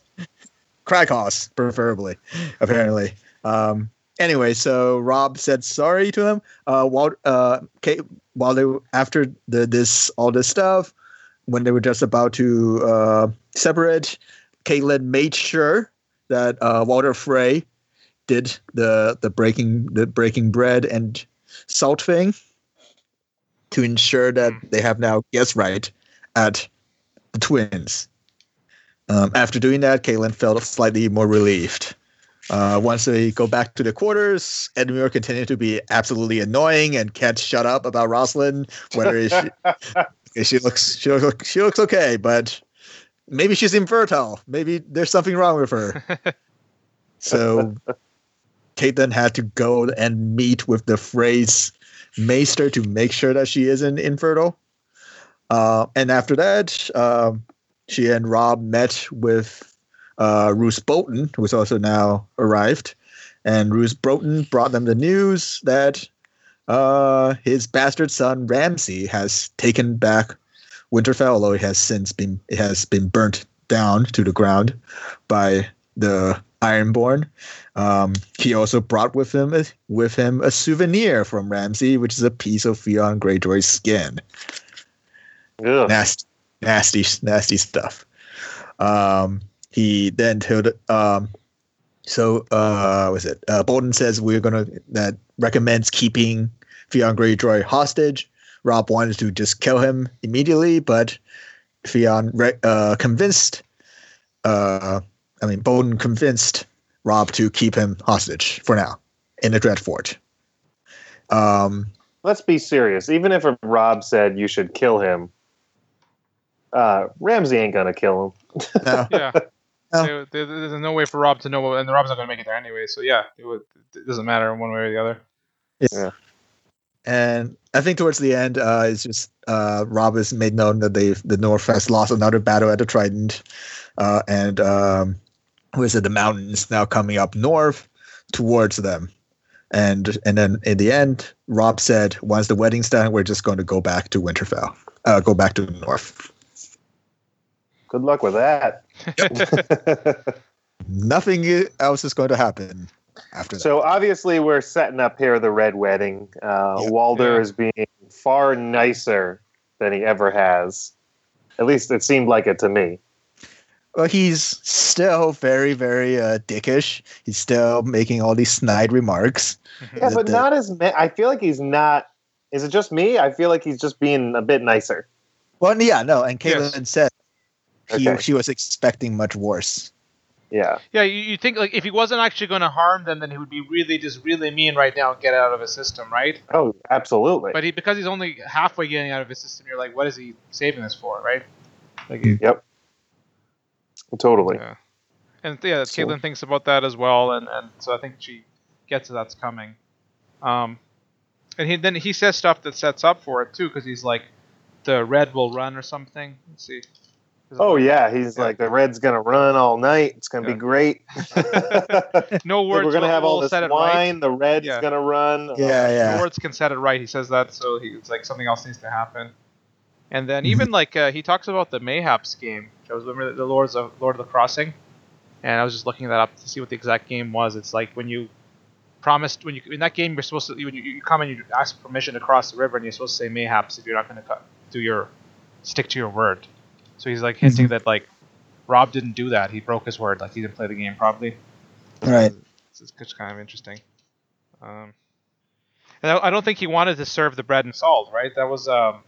Crack horse, preferably. Apparently. Um, anyway, so Robb said sorry to him. Uh, while uh, Kate, while they were- after the this all this stuff, when they were just about to uh, separate, Catelyn made sure that uh, Walder Frey did the the breaking the breaking bread and salt thing to ensure that they have now guessed right at the twins. Um, after doing that, Catelyn felt slightly more relieved. Uh, once they go back to the quarters, Edmure continued to be absolutely annoying and can't shut up about Rosalind. Whether she, she looks she looks she looks okay, but maybe she's infertile. Maybe there's something wrong with her. so Catelyn had to go and meet with the Freys' maester to make sure that she isn't infertile. Uh, and after that, um, she and Robb met with uh, Roose Bolton, who's also now arrived. And Roose Bolton brought them the news that uh, his bastard son Ramsay has taken back Winterfell, although it has since been it has been burnt down to the ground by the Ironborn. Um, he also brought with him with him a souvenir from Ramsay, which is a piece of Theon Greyjoy's skin. Ugh. Nasty, nasty, nasty stuff. Um, he then told um, so uh, was it uh, Bolton says we're gonna that recommends keeping Theon Greyjoy hostage. Robb wanted to just kill him immediately, but Theon re- uh, convinced. Uh, I mean, Bolton convinced Robb to keep him hostage for now in the Dreadfort. Um, Let's be serious. Even if Robb said you should kill him, uh, Ramsay ain't gonna kill him. no, yeah. No. There- there- there's no way for Robb to know, and Robb's not going to make it there anyway. So yeah, it, would, it doesn't matter one way or the other. Yeah, And I think towards the end, uh, it's just uh, Robb has made known that they the North has lost another battle at the Trident, uh, and um, who is it? The mountains now coming up north towards them, and and then in the end, Robb said, "Once the wedding's done, we're just going to go back to Winterfell, uh, go back to the north. Good luck with that. Nothing else is going to happen after that." so obviously we're setting up here the red wedding. Uh, Yeah. Walder Yeah. is being far nicer than he ever has. At least it seemed like it to me. Well, he's still very, very uh, dickish. He's still making all these snide remarks. Yeah, The- but the- not as. Ma- I feel like he's not. Is it just me? I feel like he's just being a bit nicer. Well, yeah, no, and Yes. Catelyn said he, Okay. she was expecting much worse. Yeah. Yeah, you, you think like if he wasn't actually going to harm them, then he would be really just really mean right now and get out of his system, right? Oh, absolutely. But he because he's only halfway getting out of his system, you're like, what is he saving this for, right? Like, he- Yep. Totally. yeah. And yeah, So- Catelyn thinks about that as well, and, and so I think she gets that that's coming. Um, and he then he says stuff that sets up for it too, because he's like, the red will run or something. Let's see. Oh yeah, he's Yeah. like the Red's gonna run all night. It's gonna Yeah. be great. No Like, words. we're gonna have all this set it wine. right. The Red's Yeah. gonna run. Yeah, yeah. The words can set it right. He says that, so he, it's like something else needs to happen. And then Mm-hmm. even like uh, he talks about the Mayhaps game. Which I was remember the Lords of Lord of the Crossing, and I was just looking that up to see what the exact game was. It's like when you promised when you in that game you're supposed to when you, you come and you ask permission to cross the river, and you're supposed to say Mayhaps if you're not going to do your stick to your word. So he's like hinting that like Robb didn't do that. He broke his word. Like he didn't play the game properly. Right. It's, it's just kind of interesting. Um, and I, I don't think he wanted to serve the bread and salt, right? That was um,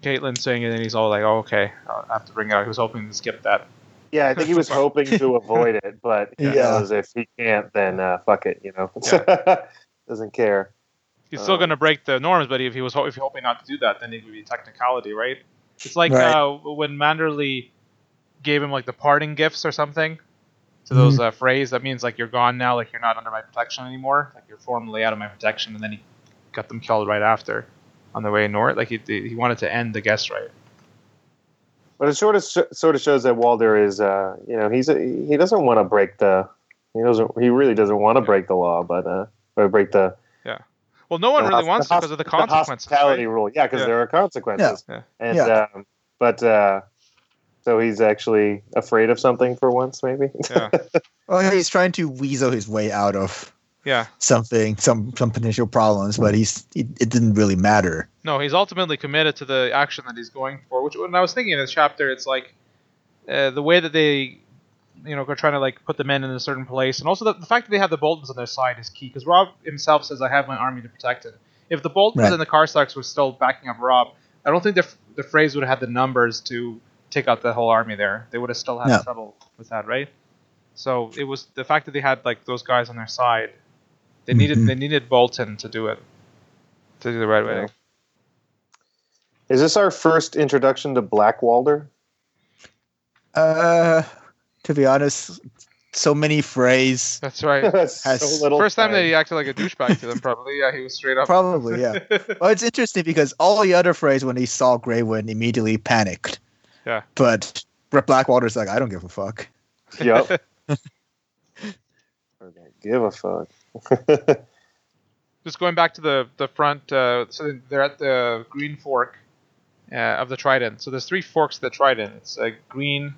Catelyn saying it, and he's all like, "Oh, okay, I'll have to bring it out." He was hoping to skip that. Yeah, I think he was hoping to avoid it, but he Yeah. knows if he can't, then uh, fuck it. You know, doesn't care. He's still Oh. going to break the norms, but if he was ho- if he hoping not to do that, then it would be technicality, right? It's like Right. uh, when Manderly gave him like the parting gifts or something to those uh, Freys. That means like you're gone now, like you're not under my protection anymore, like you're formally out of my protection. And then he got them killed right after on the way north. Like he he wanted to end the guest right. But it sort of sort of shows that Walder is, uh, you know, he's a, he doesn't want to break the, he doesn't, he really doesn't want to break the law, but uh, or break the Well, no one The really hos- wants the to because of the hos- consequences. hospitality right? rule. Yeah, because Yeah. there are consequences. Yeah. And Yeah. um, but uh, so he's actually afraid of something for once, maybe. Yeah. Well, he's trying to weasel his way out of Yeah. something, some some potential problems, but he's it, it didn't really matter. No, he's ultimately committed to the action that he's going for. Which, when I was thinking in this chapter, it's like uh, the way that they, you know, are trying to like put the men in a certain place, and also the, the fact that they have the Boltons on their side is key. Because Robb himself says, "I have my army to protect it." If the Boltons Right. and the Karstarks were still backing up Robb, I don't think the the Freys would have had the numbers to take out the whole army there. They would have still had No. trouble with that, right? So it was the fact that they had like those guys on their side. They needed Mhm. they needed Bolton to do it, to do the right way. Is this our first introduction to Black Walder? Uh, to be honest, so many Freys. That's right. That's Has- so little. First time that he acted like a douchebag to them, probably. Yeah, he was straight up. Probably, yeah. well, it's interesting because all the other Freys when he saw Greywind immediately panicked. Yeah. But Brett Black Walder's like, I don't give a fuck. Yep. I don't give a fuck. Just going back to the the front. Uh, so they're at the green fork uh, of the trident. So there's three forks of the trident. It's a green,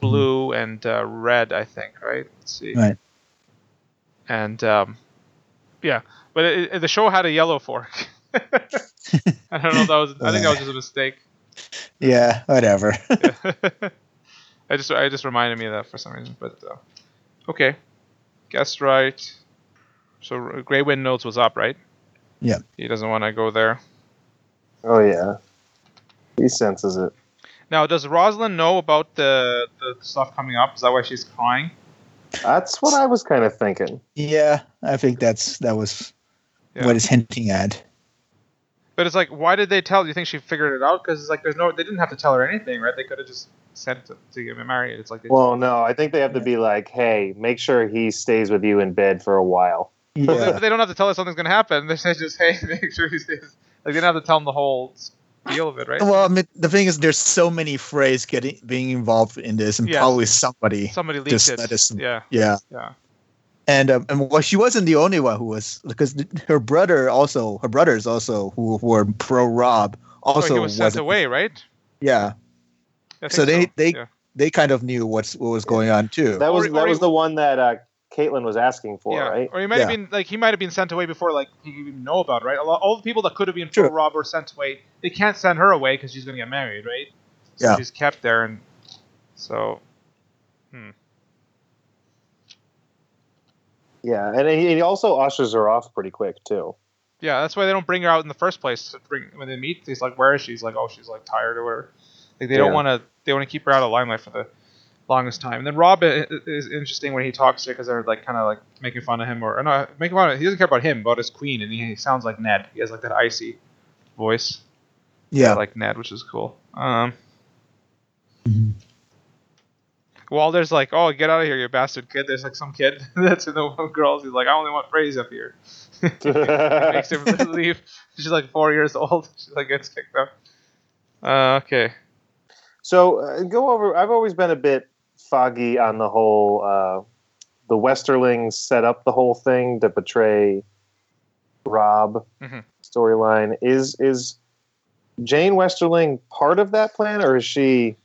blue, and uh, red. I think. Right. Let's see. Right. And um, yeah, but it, it- the show had a yellow fork. I don't know. That was. I think that was just a mistake. Yeah, whatever. I just I just reminded me of that for some reason, but uh, okay, guessed right. So R- Greywind knows what's up, right? Yeah. He doesn't want to go there. Oh yeah. He senses it. Now, does Rosalind know about the the stuff coming up? Is that why she's crying? That's what I was kind of thinking. yeah, I think that's that was Yeah. what it's hinting at. But it's like, why did they tell? Do you think she figured it out? Because it's like, there's no, they didn't have to tell her anything, right? They could have just sent to, to get married. It's like, they, Well, no, I think they have to be like, hey, make sure he stays with you in bed for a while. Well, they, they don't have to tell us something's gonna happen. They say just, hey, make sure he stays. Like they didn't have to tell him the whole deal of it, right? Well, I mean, the thing is, there's so many Freys getting being involved in this, and Yeah. probably somebody. Somebody leaked just it. let us- Yeah, Yeah, yeah. and um, and well, she wasn't the only one who was because her brother also, her brothers also who were pro Robb also oh, he was sent away, right? Yeah, I think So they- they- yeah. they kind of knew what's what was going on too. That was that was the one that uh, Catelyn was asking for, yeah. right? Or he might have been like he might have been sent away before like he even know about it, right? A lot, all the people that could have been pro True. Robb were sent away. They can't send her away because she's gonna get married, right? So Yeah. she's kept there, and so hmm. Yeah, and he, he also ushers her off pretty quick too. yeah, that's why they don't bring her out in the first place. To bring when they meet, he's like, "Where is she?" He's like, "Oh, she's like tired or whatever." Like they don't want to. They want to keep her out of limelight for the longest time. And then Robb is interesting when he talks to her because they're like kind of like making fun of him or, or no, making fun of. He doesn't care about him, but his queen, and he, sounds like Ned. He has like that icy voice. yeah, like Ned, which is cool. Um, Mhm. Walder's like, "Oh, get out of here, you bastard kid!" There's like some kid that's in the girls. He's like, "I only want praise up here." Makes him leave. She's like four years old. She like gets kicked out. Uh, okay. So uh, go over. I've always been a bit foggy on the whole. Uh, the Westerlings set up the whole thing to betray Robb Mhm. storyline. Is is Jeyne Westerling part of that plan, or is she?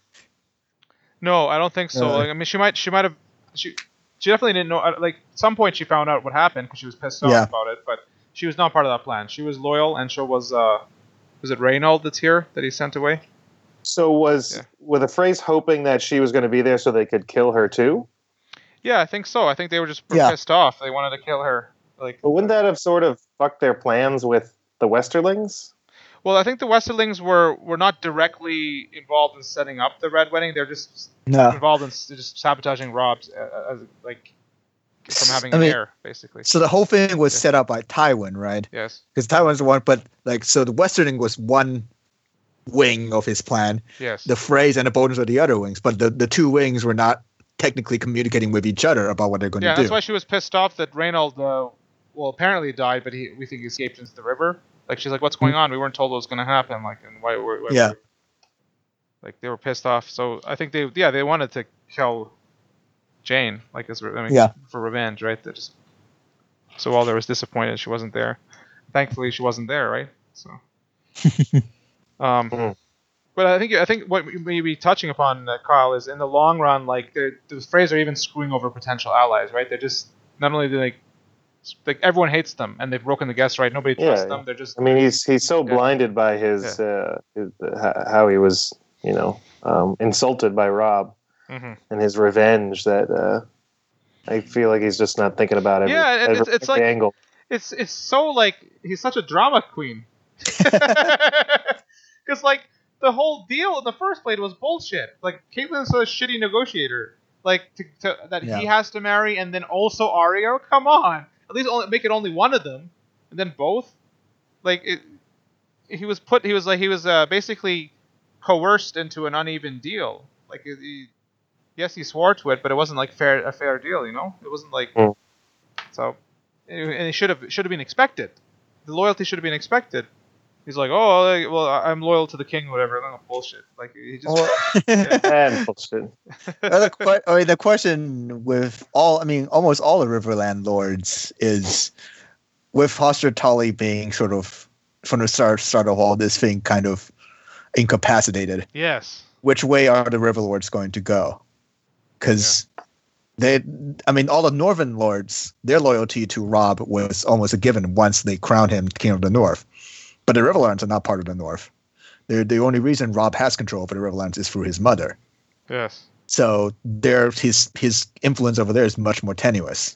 No, I don't think so. Uh, like, I mean, she might. She might have. She. She definitely didn't know. uh, Like, at some point, she found out what happened because she was pissed off Yeah. about it. But she was not part of that plan. She was loyal, and so was. uh Was it Raynald that's here that he sent away? So was Yeah. with a Freys hoping that she was going to be there so they could kill her too. Yeah, I think so. I think they were just Yeah. pissed off. They wanted to kill her. Like, But wouldn't that have sort of fucked their plans with the Westerlings? well, I think the Westerlings were were not directly involved in setting up the Red Wedding. They're just no. involved in just sabotaging Robb's, uh, as, like from having I an mean, heir, basically. so the whole thing was Yeah. set up by Tywin, right? Yes. Because Tywin's the one, but like, so the Westerling was one wing of his plan. Yes. The Freys and the Boltons were the other wings, but the, the two wings were not technically communicating with each other about what they're going yeah, to do. Yeah, that's why she was pissed off that Raynald, uh, well, apparently died, but he we think he escaped into the river. Like she's like, "What's going on? We weren't told what was going to happen." Like, and why? why, why Yeah. Like they were pissed off. So I think they, yeah, they wanted to kill Jeyne, like as I mean, Yeah. for revenge, right? They just so Walder was disappointed she wasn't there. thankfully she wasn't there, right? So, um, Mhm. but I think I think what we may be touching upon, uh, Kyle, is in the long run, like the the Freys are even screwing over potential allies, right? They're just not only do they like like everyone hates them and they've broken the guest right. Nobody Yeah, trusts yeah. them. They're just I mean, he's he's so Yeah. blinded by his, uh, his uh, how he was, you know, um, insulted by Robb Mhm. and his revenge that uh, I feel like he's just not thinking about it. Yeah, and it's- it's like- angle. it's it's so like he's such a drama queen. Because like the whole deal in the first place was bullshit. Like Catelyn's a shitty negotiator. Like to, to, that he has to marry and then also Arya. Come on, at least only, make it only one of them, and then both. Like it, he was put. He was like he was uh, basically coerced into an uneven deal. Like he- yes, he swore to it, but it wasn't like fair a fair deal. You know, it wasn't like Hmm. so. And it should have should have been expected. The loyalty should have been expected. He's like, oh, like, well, I- I'm loyal to the king, whatever. No, bullshit. Like he just. Well, and bullshit. The, que- I mean, the question with all, I mean, almost all the Riverland lords is with Hoster Tully being sort of from the start, start of all this thing kind of incapacitated, yes. which way are the River Lords going to go? Because they, I mean, all the Northern lords, their loyalty to Robb was almost a given once they crowned him king of the North. But the Riverlands are not part of the North. They're, the only reason Robb has control over the Riverlands is through his mother. Yes. So there, his his influence over there is much more tenuous.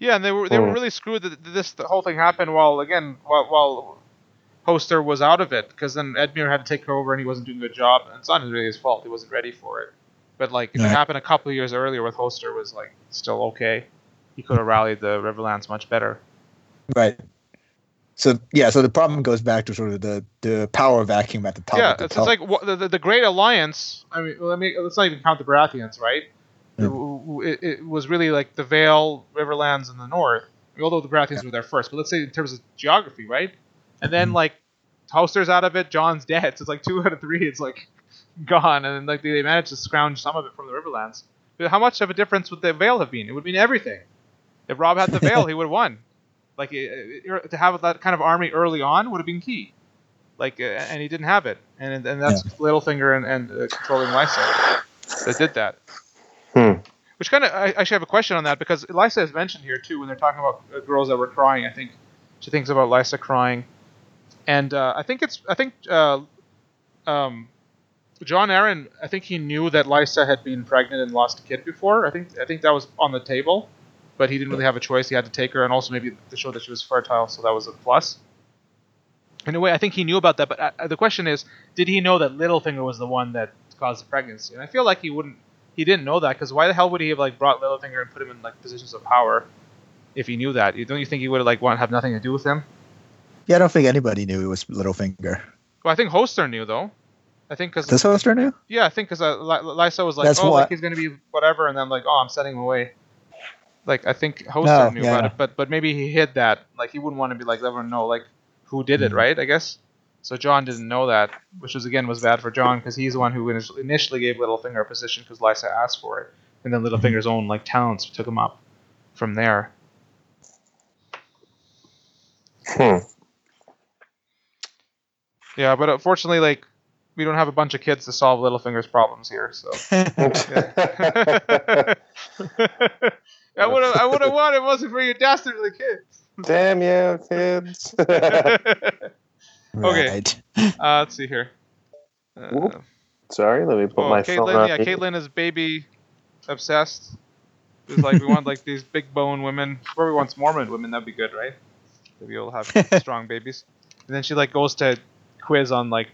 Yeah, and they were they were Hmm. really screwed that this the whole thing happened while again while, while Hoster was out of it because then Edmure had to take over and he wasn't doing a good job and it's not really his fault he wasn't ready for it. But like if it happened a couple of years earlier with Hoster was like still okay. He could have rallied the Riverlands much better. Right. So yeah, so the problem goes back to sort of the the power vacuum at the top. yeah, of the it's, it's like the, the the Great Alliance. I mean, let me let's not even count the Baratheons, right? Yeah. It, it, was really like the Vale, Riverlands, and the North. Although the Baratheons were there first, but let's say in terms of geography, right? And then Mhm. like Hoster's out of it, Jon's dead. So it's like two out of three. It's like gone, and then like they, they managed to scrounge some of it from the Riverlands. But how much of a difference would the Vale have been? It would mean everything. If Robb had the Vale, he would have won. Like it, it- to have that kind of army early on would have been key. Like, uh, and he didn't have it, and and that's Littlefinger and, and uh, controlling Lysa that did that. Hmm. Which kind of I actually have a question on that because Lysa is mentioned here too when they're talking about uh, girls that were crying. I think she thinks about Lysa crying, and uh, I think it's I think uh, um, Jon Arryn I think he knew that Lysa had been pregnant and lost a kid before. I think I think that was on the table, but he didn't really have a choice. He had to take her, and also maybe to show that she was fertile, so that was a plus. In a way, I think he knew about that, but uh, the question is, did he know that Littlefinger was the one that caused the pregnancy? And I feel like he wouldn't. He didn't know that because why the hell would he have like brought Littlefinger and put him in like positions of power if he knew that? Don't you think he would have like want to have nothing to do with him? yeah, I don't think anybody knew it was Littlefinger. Well, I think Hoster knew though. I think because Does Hoster knew? yeah, I think because uh, Lysa was like, That's oh, what- like he's gonna be whatever, and then like, oh, I'm setting him away. Like I think Hoster No, knew yeah. about it, but but maybe he hid that. Like he wouldn't want to be like let everyone know like who did it, Mhm. right? I guess. So Jon didn't know that, which was again was bad for Jon because he's the one who initially- initially gave Littlefinger a position because Lysa asked for it, and then Littlefinger's own like talents took him up from there. Hmm. Yeah, but unfortunately, like we don't have a bunch of kids to solve Littlefinger's problems here, so. I would have I would have won if it wasn't for your dastardly kids. Damn you, kids. Okay. Right. Uh, let's see here. Uh, Sorry, let me put oh, my phone Catelyn, yeah, mute. Catelyn is baby obsessed. It's like we want like these big bone women. Or we want Mormont women. That'd be good, right? Maybe you'll have strong babies. And then she like goes to quiz on like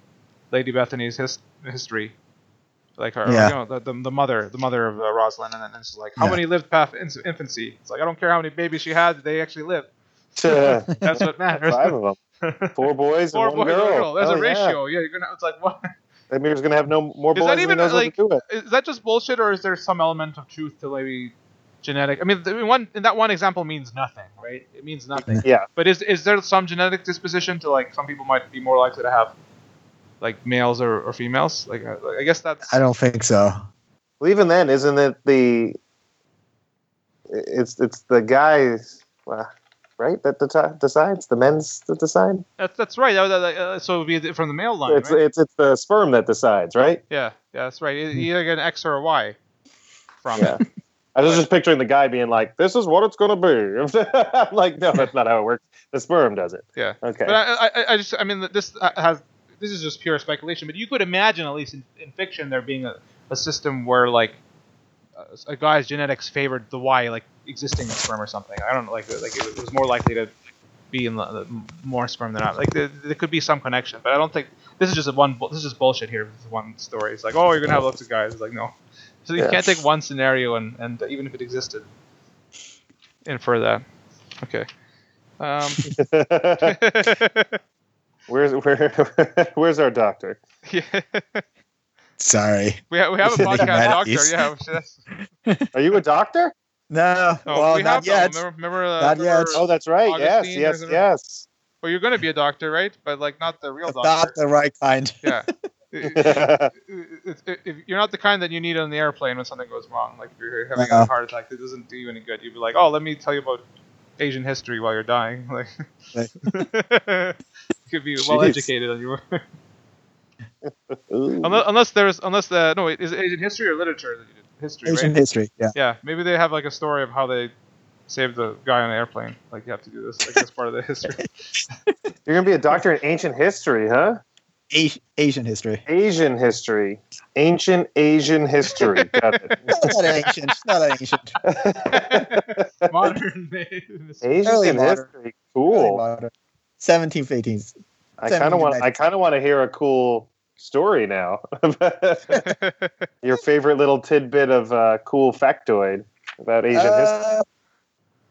Lady Bethany's his- history, like her, Yeah. you know, the, the, the mother, the mother of uh, Rosalind, and then she's like, how Yeah. many lived past in- infancy? It's like I don't care how many babies she had, they actually lived. That's what matters. Five of them. Four boys Four and one boys, girl. girl. There's Hell a ratio. Yeah, you're gonna. It's like what? Amir's gonna have no more boys. Is that even, he like- what to do with. Is that just bullshit, or is there some element of truth to maybe genetic? I mean, the one in that one example means nothing, right? It means nothing. Yeah. But is is there some genetic disposition to like some people might be more likely to have like males or, or females? Like, uh, like, I guess that's I don't think so. Well, even then, isn't it the? It's it's the guys. Well, right? That deci- decides the men's that decide. That's that's right. That- that- uh, so it would be from the male line, It's right? it's it's the sperm that decides, right? yeah, yeah, that's right. You you either get an X or a Y from Yeah. it. I was just picturing the guy being like, "This is what it's gonna be." I'm like, no, that's not how it works. The sperm does it. Yeah. Okay. But I, I, I just, I mean, this has, this is just pure speculation. But you could imagine, at least in, in fiction, there being a, a system where like a, a guy's genetics favored the Y, like existing sperm or something. I don't know, like like it was more likely to be in the, the more sperm than not. Like there, there could be some connection, but I don't think this is just a one. This is just bullshit here. This is one story. It's like, oh, you're gonna have lots of guys. It's like, no. So you Yeah. can't take one scenario and and even if it existed, infer that. Okay. Um, where's where where's our doctor? yeah. Sorry. We, ha- we have a podcast doctor. Yeah, that's, Are you a doctor? No, oh, well, we not have yet. Remember, remember, uh, Not yet. remember- Oh, that's right. Yes, Augustine or yes, yes. Well, you're going to be a doctor, right? But like not the real doctor. Not the right kind. Yeah. If you're not the kind that you need on the airplane when something goes wrong, like if you're having a Uh-uh. heart attack it doesn't do you any good, you'd be like, "Oh, let me tell you about Asian history while you're dying." Like, Right. you could be well educated on your. Ooh. unless, unless there's unless the no, wait, is it Asian history or literature? that you did? History, Asian right? history. Yeah. Yeah, maybe they have like a story of how they saved the guy on the airplane. Like you have to do this. Like that's part of the history. You're gonna be a doctor in ancient history, huh? A- Asian history. Asian history, ancient Asian history. Got it. not ancient. Not ancient. Modern. Asian modern. history, Early cool. modern. 17th, 18th. I kind of want. I kind of want to hear a cool story now. Your favorite little tidbit of uh, cool factoid about Asian Uh,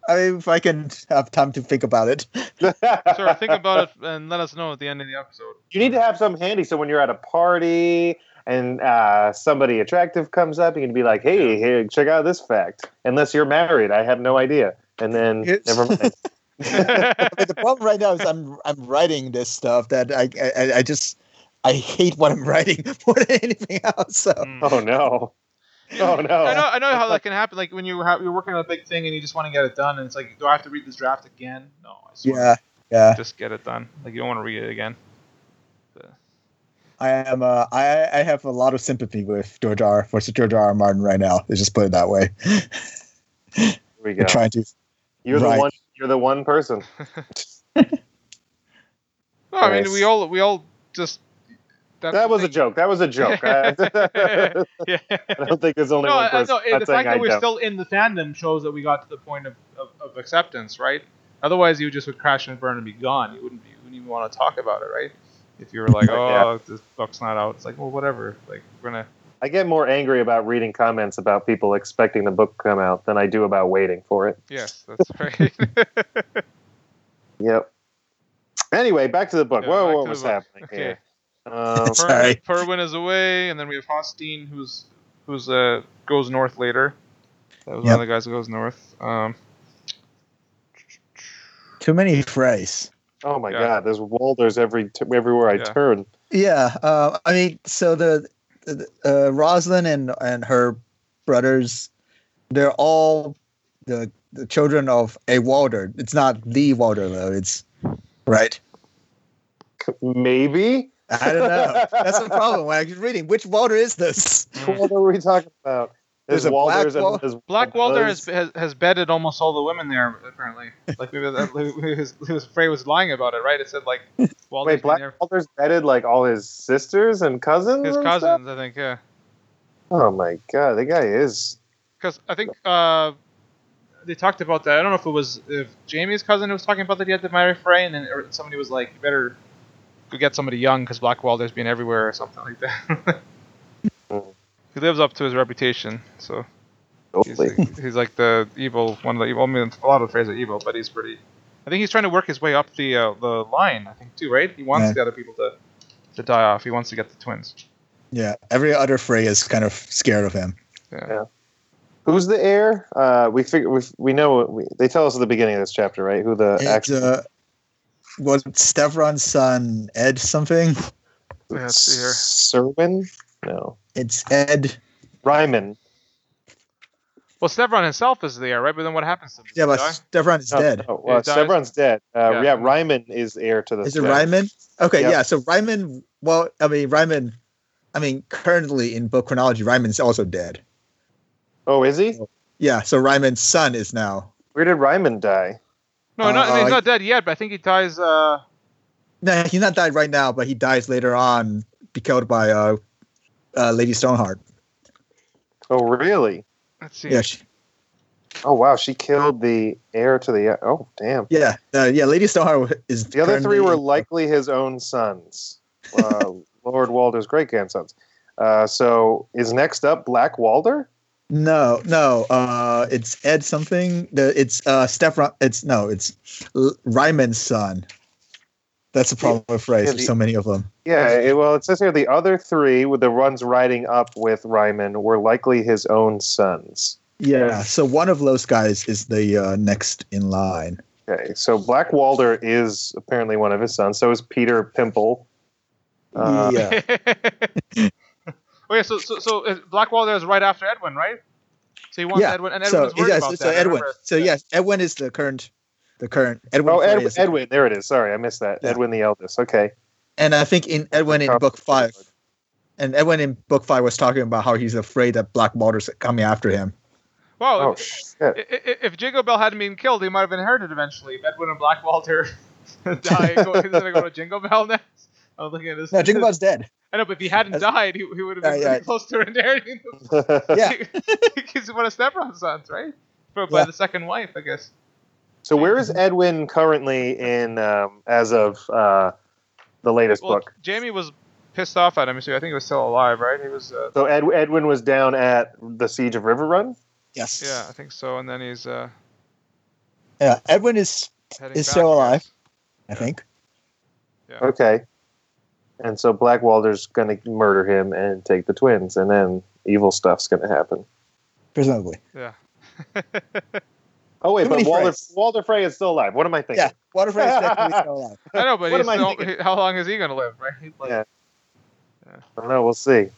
I mean, if I can have time to think about it. history. Sure, think about it and let us know at the end of the episode. You need to have some handy so when you're at a party and uh, somebody attractive comes up, you can be like, "Hey, hey, check out this fact." Unless you're married, I have no idea. And then It's- never mind. I mean, the problem right now is I'm I'm writing this stuff that I I, I just I hate what I'm writing more than anything else. So Mm. oh no! Oh no! I know, I know how that can happen. Like when you have, you're working on a big thing and you just want to get it done, and it's like, do I have to read this draft again? No, I swear. yeah, yeah. Just get it done. Like you don't want to read it again. So- I am uh I I have a lot of sympathy with George R. for George R. R. Martin right now. Let's just put it that way. Here we go. I'm trying to You're the one. You're the one person. No, I mean we all we all just. that's That the was a joke. That was a joke. I, yeah. I don't think there's only no, one person. no, not the saying fact I that we're don't. still in the fandom shows that we got to the point of, of, of acceptance, right? Otherwise, you just would crash and burn and be gone. You wouldn't, be, you wouldn't even want to talk about it, right? If you were like, Yeah. oh, this book's not out, it's like, well, whatever. Like, we're gonna. I get more angry about reading comments about people expecting the book to come out than I do about waiting for it. Yes, that's right. Yep. Anyway, back to the book. Yeah, Whoa, what was happening Okay. here? Um, Sorry. Per- Perwyn is away, and then we have Hosteen, who's who's uh goes north later. That was Yep. one of the guys that goes north. Um, too many Freys. oh my Yeah. God, there's Walders every t- everywhere I Yeah. turn. Yeah, uh, I mean, so the, the uh, Rosalind and and her brothers, they're all the the children of a Walder. It's not the Walder though. It's right. Maybe. I don't know. That's the problem. When I was reading, which Walder is this? what are we talking about? There's a black Walders and Wal- there's Black Walder has, has has bedded almost all the women there apparently. Like maybe that, his, his Frey was lying about it, right? It said like Walder's Wait, Black there- Walder's bedded like all his sisters and cousins. his and stuff? cousins, I think, yeah. Oh my God, the guy is. Because I think uh, they talked about that. I don't know if it was if Jaime's cousin was talking about that he had to marry Frey, and then or somebody was like, "You better go get somebody young because Black Walder's been everywhere" or something like that. he lives up to his reputation, so he's like, he's like the evil one of the evil. I mean, a lot of the Freys are evil, but he's pretty. I think he's trying to work his way up the uh, the line. I think too, right? He wants Yeah. the other people to to die off. He wants to get the twins. Yeah, every other Frey is kind of scared of him. Yeah. Who's the heir? Uh, we figure we we know. We, they tell us at the beginning of this chapter, right? Who the It's actual uh, was Stevron's son Ed something? Yeah, let's see here. Serwin? No, It's Ed. Ryman. Well, Stevron himself is the heir, right? But then what happens to him? Yeah, he but die? Stevron is No, dead. no, Yeah, uh, he dies. Stevron's dead. Uh, Yeah. yeah. Ryman is heir to the. Is it throne. Ryman? Okay, Yep. yeah. So Ryman, well, I mean, Ryman, I mean, currently in book chronology, Ryman's also dead. Oh, is he? Yeah, so Ryman's son is now. Where did Ryman die? No, not, Uh, he's not dead yet, but I think he dies. Uh, No, he's not died right now, but he dies later on, be killed by uh, uh, Lady Stoneheart. Oh, really? let's see. Yeah, she, Oh, wow. She killed the heir to the. Oh, damn. yeah, uh, yeah. Lady Stoneheart is The other three were likely his own sons, uh, Lord Walder's great grandsons. Uh, so is next up Black Walder? No, no. Uh, it's Ed something. The it's uh Stevron. It's no, it's L- Ryman's son. That's the problem with Ray. Yeah, There's so many of them. Yeah, it, well, it says here the other three, with the ones riding up with Ryman, were likely his own sons. Yeah. So one of those guys is the uh, next in line. Okay, so Black Walder is apparently one of his sons. So is Petyr Pimple. Uh, yeah. oh yeah, so so so uh, Black Walder is right after Edwin, right? So he wants Yeah, Edwin, and So Edwin's worried yes, about so that. I Edwin. So yes, Edwin is the current, the current Edwin. Oh, Frey Ed, is Edwin. There it is. Sorry, I missed that. Yeah. Edwin the eldest. Okay. And I think in Edwin in book five, and Edwin in book five was talking about how he's afraid that Black Walder's coming after him. Wow, Oh, if, shit. i- i- if Jingle Bell hadn't been killed, he might have inherited eventually. If Edwin and Black Walder die, go, he's gonna go to Jingle Bell next. I'm looking at this. No, Jingle Bell's dead. I know, but if he hadn't That's- died, he, he would have been Yeah, pretty yeah. close to inheriting. Yeah. he's one of Stevron's sons, right? But by Yeah. the second wife, I guess. So where is Edwin currently in um, as of uh, the latest Well, book? Jaime was pissed off at him, so I think he was still alive, right? He was. Uh, So Ed, Edwin was down at the siege of Riverrun. Yes. yeah, I think so. And then he's uh, Yeah. Edwin is, Is still alive. guess. I think. Okay. And so Black Walder's going to murder him and take the twins, and then evil stuff's going to happen. Presumably. Yeah. Oh wait, Too but Walder, Freys. Walder Frey is still alive. What am I thinking? Yeah. Walder Frey is definitely still alive. I know, but What he's am I still, thinking? how long is he going to live, right? Like- Yeah. I don't know. We'll see.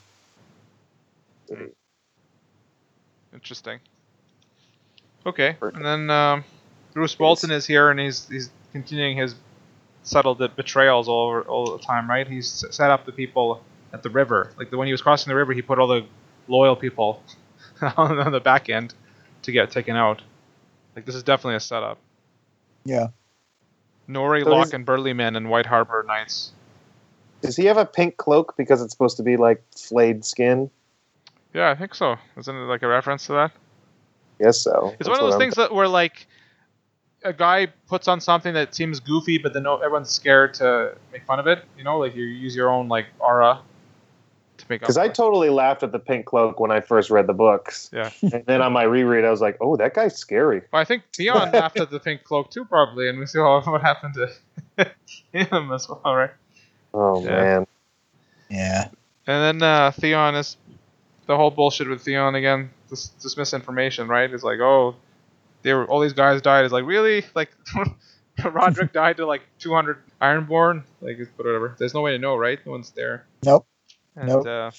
Interesting. Okay, and then um, Roose Bolton is here, and he's he's continuing his subtle betrayals all over, all the time, right? He's set up the people at the river, like the when he was crossing the river, he put all the loyal people on, on the back end to get taken out. Like this is definitely a setup. Yeah. Norrey, So Locke, and Burley Men and White Harbor Knights. Does he have a pink cloak because it's supposed to be like flayed skin? Yeah, I think so. Isn't it like a reference to that? Yes, so. It's That's one of those I'm- things that where like a guy puts on something that seems goofy, but then everyone's scared to make fun of it. You know, like you use your own like aura to make up. Because I totally laughed at the pink cloak when I first read the books. Yeah. and then on my reread, I was like, "Oh, that guy's scary." Well, I think Theon laughed at the pink cloak too, probably, and we see how, what happened to him as well, right? Oh Yeah. man. Yeah. And then uh, Theon is the whole bullshit with Theon again. This this misinformation, right? It's like, oh, they were all these guys died. It's like really like Rodrik died to like 200 Ironborn. Like, whatever. There's no way to know, right? No one's there. Nope. And, Nope. Uh,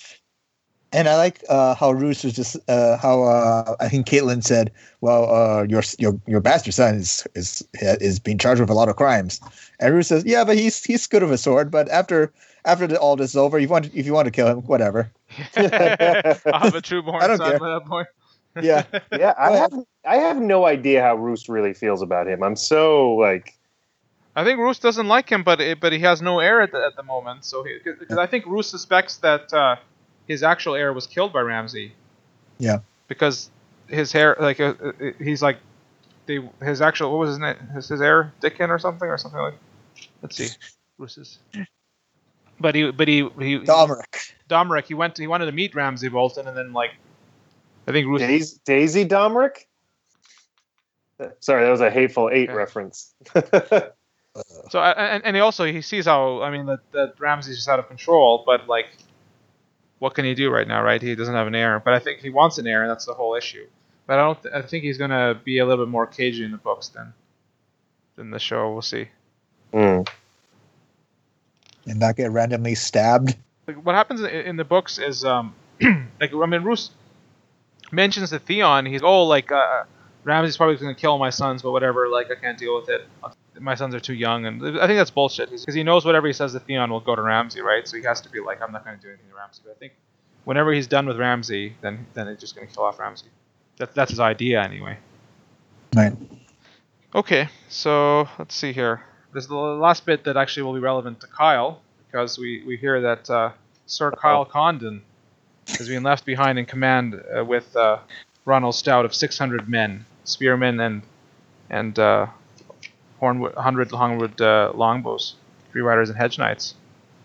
And I like uh, how Roose was just uh, how uh, I think Catelyn said, "Well, uh, your your your bastard son is is is being charged with a lot of crimes." And Roose says, "Yeah, but he's he's good of a sword. But after after the, all this is over, you want if you want to kill him, whatever." I'll have a true-born I don't son care. by that point. Yeah. Yeah, I have I have no idea how Roose really feels about him. I'm so like I think Roose doesn't like him, but but he has no heir at the, at the moment. So because I think Roose suspects that uh, his actual heir was killed by Ramsay. Yeah. Because his hair, like uh, uh, he's like, they his actual what was his name? His, his heir Dickin or something or something like. Let's see, Roose's. But he but he he Domeric. Domeric he went he wanted to meet Ramsay Bolton and then like, I think Roose. Daisy, Daisy Domeric. Sorry, that was a hateful eight Yeah. reference. So uh, and, and he also he sees how I mean that that Ramsay's just out of control, but like, what can he do right now? Right, he doesn't have an heir, but I think he wants an heir, and that's the whole issue. But I don't. Th- I think he's gonna be a little bit more cagey in the books than than the show. We'll see. Hmm. And not get randomly stabbed. Like what happens in, in the books is um like I mean Roose mentions to Theon, he's oh like uh, Ramsay's probably going to kill my sons, but whatever. Like I can't deal with it. My sons are too young, and I think that's bullshit. Because he knows whatever he says to Theon will go to Ramsay, right? So he has to be like, I'm not going to do anything to Ramsay. But I think whenever he's done with Ramsay, then then he's just going to kill off Ramsay. That, that's his idea anyway. Right. Okay, so let's see here. This is the last bit that actually will be relevant to Kyle because we, we hear that uh, Sir Kyle Condon has been left behind in command uh, with uh, Ronald Stout of 600 men, spearmen and and uh, Hornwood, 100 Longwood uh, longbows, three riders and hedge knights.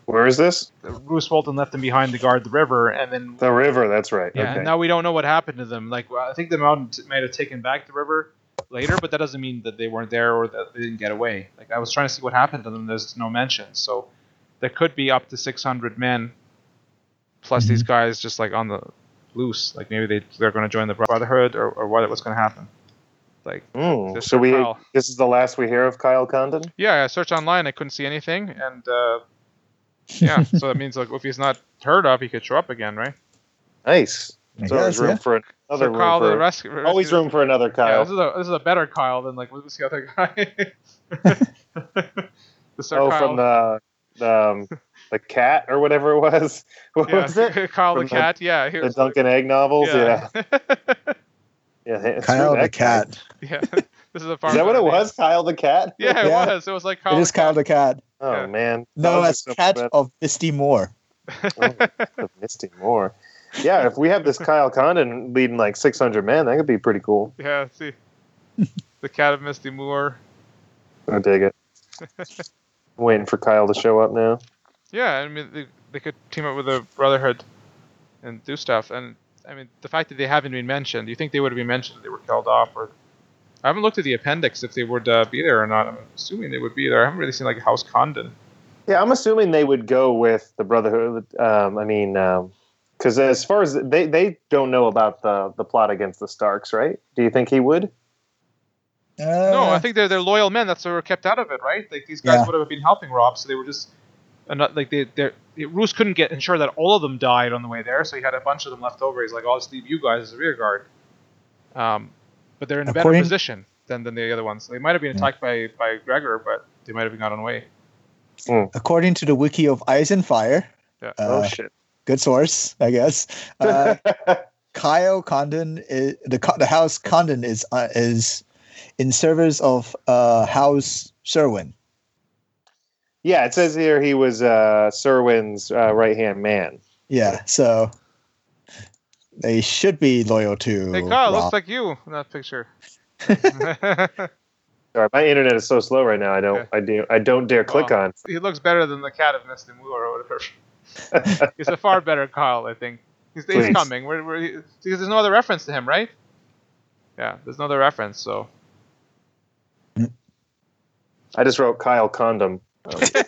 Where is this? Roose Bolton left them behind to guard the river, and then The river. That's right. yeah, okay. and now we don't know what happened to them. Like I think the mountain might have taken back the river later, but that doesn't mean that they weren't there or that they didn't get away. Like I was trying to see what happened to them. There's no mention, so there could be up to 600 men, plus these guys just like on the loose. Like maybe they they're going to join the Brotherhood or, or what what's going to happen. Like This So we. Kyle. This is the last we hear of Kyle Condon. yeah, I searched online, I couldn't see anything, and uh, yeah, so that means like if he's not heard of, he could show up again, right? Nice. I So there's guess, room yeah. for another so room Kyle, for, the rescue, always room for another Kyle. Yeah, Kyle. this is a this is a better Kyle than like what was the other guy? the Sir oh, Kyle. from the the, um, the cat or whatever it was. What yeah, was it? Kyle the From the- cat. Yeah, The was Duncan Egg novels. Yeah. yeah. Yeah. screw Kyle the cat. yeah. This is a farm. Is that what it was? Kyle the cat. Yeah, it Yeah. was. It was like Kyle. It is the Kyle the cat. Oh Yeah. man. No, Dogs are as so cat bad. of Misty Moor. Oh, Misty Moor. Yeah, if we have this Kyle Condon leading like 600 men, that could be pretty cool. yeah. See, the cat of Misty Moor. I dig it. Waiting for Kyle to show up now. Yeah, I mean they, they could team up with the Brotherhood and do stuff. And I mean the fact that they haven't been mentioned. Do you think they would have been mentioned if they were killed off? Or I haven't looked at the appendix if they would uh, be there or not. I'm assuming they would be there. I haven't really seen like House Condon. Yeah, I'm assuming they would go with the Brotherhood. Um, I mean, because as far as they they don't know about the the plot against the Starks, right? Do you think he would? Uh, No, I think they're they're loyal men. That's why we're kept out of it, right? Like these guys Yeah. would have been helping Robb, so they were just, and not, like they they Roose couldn't get ensure that all of them died on the way there, so he had a bunch of them left over. He's like, "I'll just leave you guys as a rear guard." Um, but they're in a better position than, than the other ones. They might have been Yeah. attacked by by Gregor, but they might have gotten away. According to the wiki of Ice and Fire, Yeah. oh uh, shit! good source, I guess. Uh, Kyle Condon is the the house Condon is uh, is in service of uh, House Cerwyn. Yeah, it says here he was uh, Cerwyn's uh, right hand man. Yeah, so they should be loyal to. Hey, Kyle, Robb. looks like you in that picture. Sorry, my internet is so slow right now. I don't Okay. I do I don't dare click Well, on. he looks better than the cat of Misty Moor or whatever. he's a far better Kyle, I think. He's, he's coming. We're, we're, he- because there's no other reference to him, right? Yeah, there's no other reference, so. I just wrote Kyle Condom. Okay,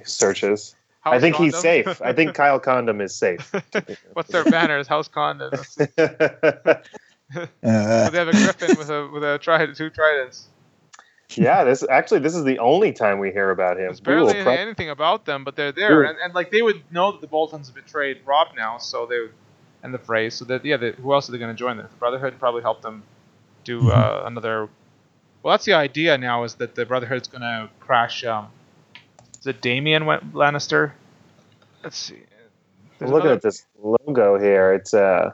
Searches. I House think he's safe. I think Kyle Condom is safe. What's their banners? House Condom. Uh, they have a griffin with a with a trident, two tridents. yeah, this actually this is the only time we hear about him. There's barely prob- anything about them, but they're there, and, and like they would know that the Boltons betrayed Robb now, so they would, and the Freys, so that yeah, they, who else are they going to join? The Brotherhood probably help them do uh, another. Well, that's the idea now is that the Brotherhood's going to crash. Um, is it Damien Lannister? Let's see. I'm There's looking another- at this logo here. It's uh,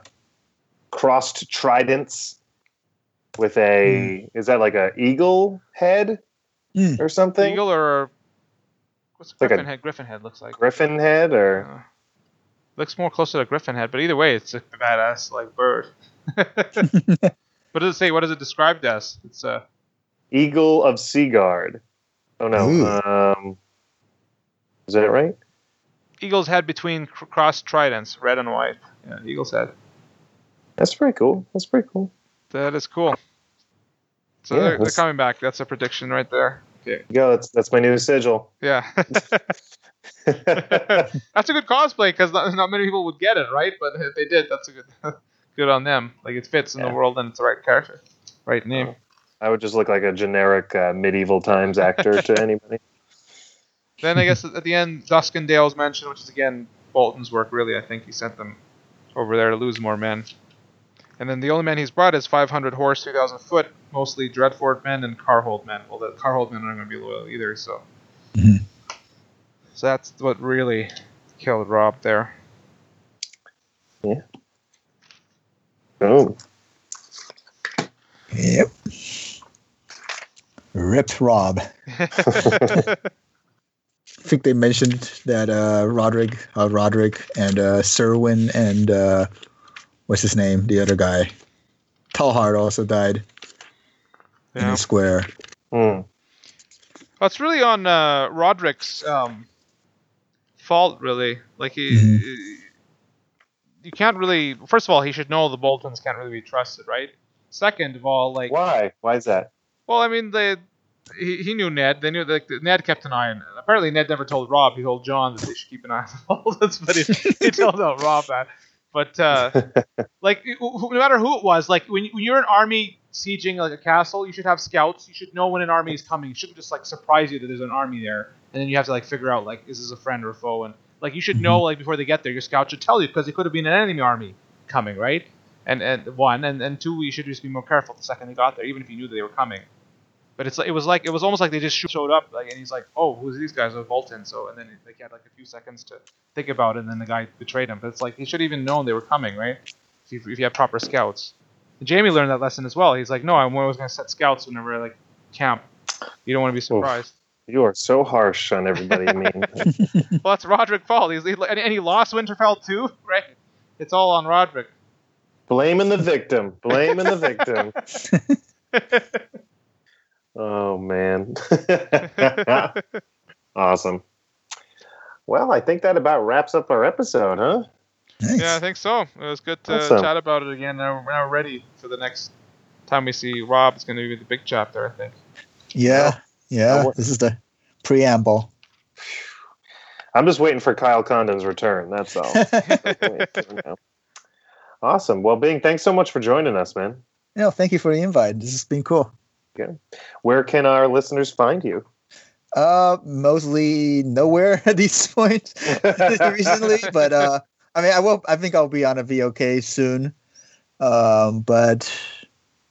crossed tridents with a is that like a eagle head Hmm. or something? Eagle or what's Like a- Griffin head? Griffin head looks like. Griffin head or Uh, looks more closer to a Griffin head, but either way, it's a badass like bird. what does it say? What is it described as? It's uh, eagle of Seagard. Oh no. Um, is that right? eagle's head between cr- crossed tridents, red and white. Yeah, eagle's head. That's pretty cool. That's pretty cool. That is cool. So Yeah, they're, they're coming back. That's a prediction right there. Okay. There go. That's that's my new sigil. Yeah. that's a good cosplay because not, not many people would get it, right? But if they did, that's a good good on them. Like it fits in Yeah. the world and it's the right character, right name. I would just look like a generic uh, medieval times actor to anybody. Then I guess at the end, Duskendale's mentioned, which is again Bolton's work. Really, I think he sent them over there to lose more men. And then the only men he's brought is 500 horse, 2,000 foot, mostly Dreadfort men and Karhold men. Well, the Karhold men aren't going to be loyal either, so. Mhm. So that's what really killed Robb there. Boom. Yep. Ripped Robb. I think they mentioned that uh, Rodrik, uh, Rodrik, and uh, Cerwyn, and uh, what's his name, the other guy, Tallhart also died in yeah. the square. Hmm. Well, it's really on uh, Rodrik's um, fault, really. Like he, Mhm. you can't really. First of all, he should know the Boltons can't really be trusted, right? Second of all, like, Why? Why is that? Well, I mean, they, he, he knew Ned. They knew that Ned kept an eye on. It. Apparently, Ned never told Robb. He told Jon that they should keep an eye on the Boltons, but he, he told out Robb that. But uh, like, no matter who it was, like when, you- when you're an army sieging like a castle, you should have scouts. You should know when an army is coming. It shouldn't just like surprise you that there's an army there, and then you have to like figure out like is this a friend or a foe, and like you should know like before they get there. Your scout should tell you because it could have been an enemy army coming, right? And and one and and two, you should just be more careful the second they got there, even if you knew that they were coming. But it's like it was like it was almost like they just showed up, like, and he's like, "Oh, who's these guys?" Oh, Bolton. So, and then they had like a few seconds to think about it, and then the guy betrayed him. But it's like he should have even known they were coming, right? If you, if you have proper scouts. And Jaime learned that lesson as well. He's like, "No, I'm always going to set scouts whenever I like camp. You don't want to be surprised." You are so harsh on everybody. I mean, Well, that's Rodrik fault. He's he, and, and he lost Winterfell too, right? It's all on Rodrik. blaming the victim. Blaming the victim. Oh man. awesome. Well, I think that about wraps up our episode, huh? Nice. Yeah, I think so. It was good to Awesome. chat about it again. Now, now we're ready for the next time we see Robb. It's going to be the big chapter, I think. yeah, yeah. This is the preamble. I'm just waiting for Kyle Condon's return. That's all. awesome. Well, Bing, thanks so much for joining us, man. no, thank you for the invite. This has been cool. Where can our listeners find you? Uh, mostly nowhere at this point recently, but uh, I mean, I will. I think I'll be on a VOK soon. Um, but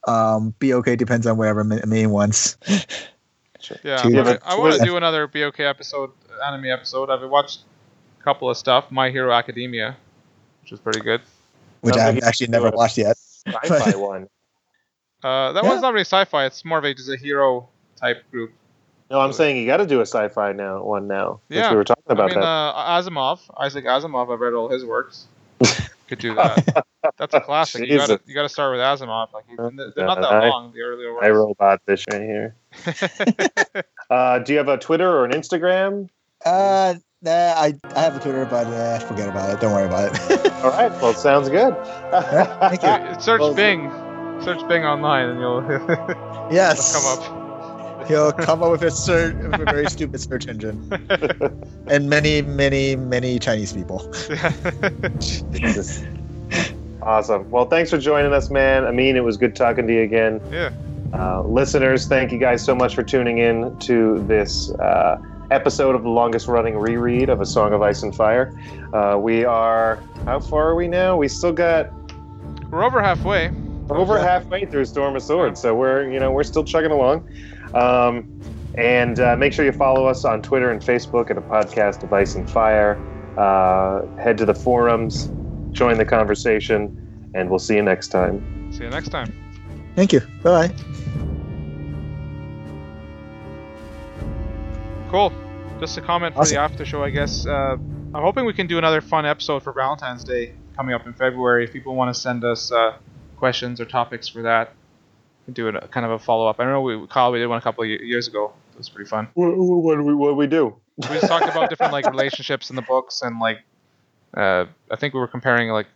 um, BOK depends on wherever Ma- main wants. Yeah, Do you I, have want to do another BOK episode, anime episode. I've watched a couple of stuff. My Hero Academia, which is pretty good. which I've actually never watched yet. Sci-fi one. Uh, that Yeah. one's not really sci-fi. It's more of a just a hero type group. No, I'm saying you got to do a sci-fi now one now. Since Yeah. we were talking I about mean, that. uh, Asimov, Isaac Asimov. I've read all his works. Could do that. That's a classic. You got to you got to start with Asimov. Like they're not that long. The earlier I robot this right here. Uh, do you have a Twitter or an Instagram? Uh, nah, I I have a Twitter, but uh, forget about it. Don't worry about it. All right. Well, sounds good. thank you. Search Well, Bing. Search Bing online, and you'll yes, come up. He'll come up with a, search, with a very stupid search engine, and many, many, many Chinese people. Jesus. Awesome. Well, thanks for joining us, man. I mean, it was good talking to you again. yeah. Uh, listeners, thank you guys so much for tuning in to this uh, episode of the longest running reread of A Song of Ice and Fire. Uh, we are, how far are we now? We still got We're over halfway. Over halfway through Storm of Swords, so we're you know we're still chugging along. Um, and uh, make sure you follow us on Twitter and Facebook at a podcast of Ice and Fire. Uh, head to the forums, join the conversation, and we'll see you next time. See you next time. Thank you. Bye. Cool. Just a comment for Awesome. the after show, I guess. Uh, I'm hoping we can do another fun episode for Valentine's Day coming up in February. If people want to send us uh, questions or topics for that, we can do a kind of a follow up. I know we Kyle we did one a couple of years ago. It was pretty fun. What, what, do we, what do we do? We just talked about different like relationships in the books and like uh, I think we were comparing like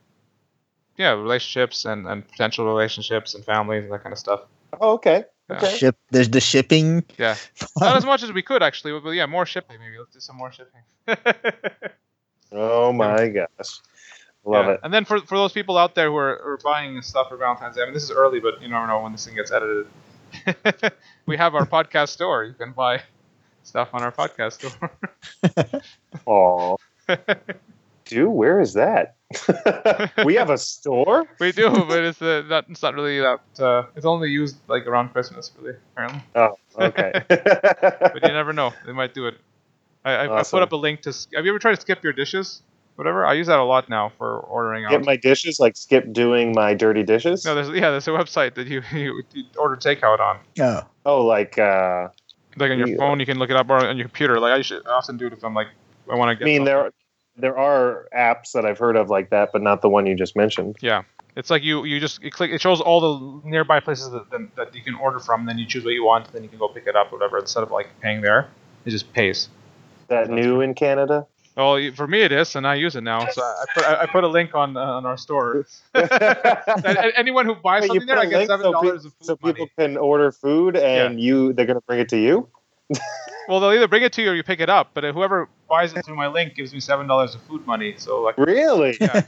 yeah relationships and, and potential relationships and families and that kind of stuff. Oh, okay. Yeah. Okay. Ship. There's the shipping. Yeah, not as much as we could actually, but yeah, more shipping maybe. Let's do some more shipping. Oh my gosh. Love Yeah. it. And then for, for those people out there who are, are buying stuff for Valentine's Day, I mean, this is early, but you never know when this thing gets edited. we have our podcast store. You can buy stuff on our podcast store. Aw. Dude, where is that? we have a store. We do, but it's uh, not. It's not really that. Uh, it's only used like around Christmas, really. Apparently, Oh, okay. but you never know. They might do it. I, I, I put up a link to. Have you ever tried to skip your dishes? Whatever. I use that a lot now for ordering out. Get my dishes, like skip doing my dirty dishes. no, there's yeah, there's a website that you, you, you order takeout on. Oh, oh, like uh, Like on your Yeah. phone, you can look it up, or on your computer. Like I should I often do it if I'm like I want to I mean, something. there there are apps that I've heard of like that, but not the one you just mentioned. Yeah, it's like you you just you click. It shows all the nearby places that, that, that you can order from. Then you choose what you want. Then you can go pick it up, or whatever. Instead of like paying there, it just pays. That new in Canada. Well, for me it is, and I use it now. So I put I I put a link on uh, on our store. Wait, And- and anyone who buys you something there, I get link seven so, dollars pe- of food so money. people can order food, and you they're gonna bring it to you. Well, they'll either bring it to you or you pick it up. But whoever buys it through my link gives me seven dollars of food money. So like, Really? yeah.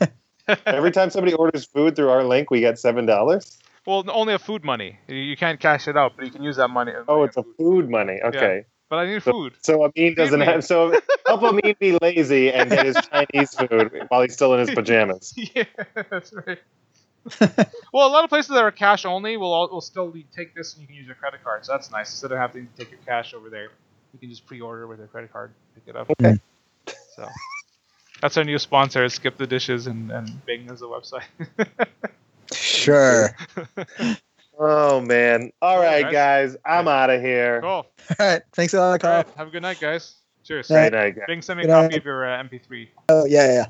Every time somebody orders food through our link, we get seven dollars. well, only a food money. You- You can't cash it out, but you can use that money. Oh, it's a food money. Okay. But I need So- food. So Amin doesn't me. have. So help Amin be lazy and get his Chinese food while he's still in his pajamas. yeah, that's right. well, a lot of places that are cash only will all, will still take this and you can use your credit card. So that's nice. Instead of having to take your cash over there, you can just pre-order with your credit card, pick it up. Okay. So that's our new sponsor. Skip the dishes and and Bing is the website. sure. Oh man! All Cool, right, guys. guys, I'm out of here. cool. All right. Thanks a lot, All Carl. right. Have a good night, guys. Cheers. Yeah. Good night, guys. Bing, send me a Good copy night. of your uh, MP3. Oh, yeah, yeah.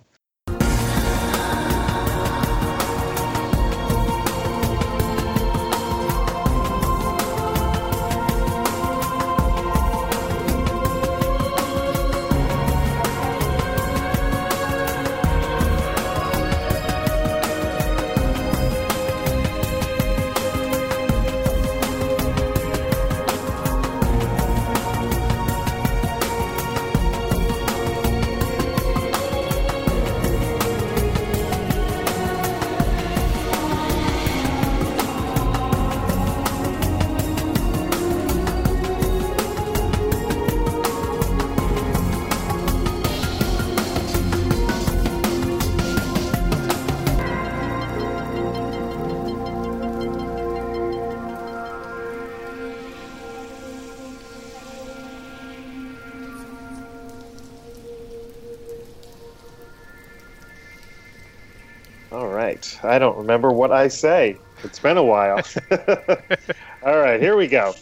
I don't remember what I say. It's been a while. All right, here we go.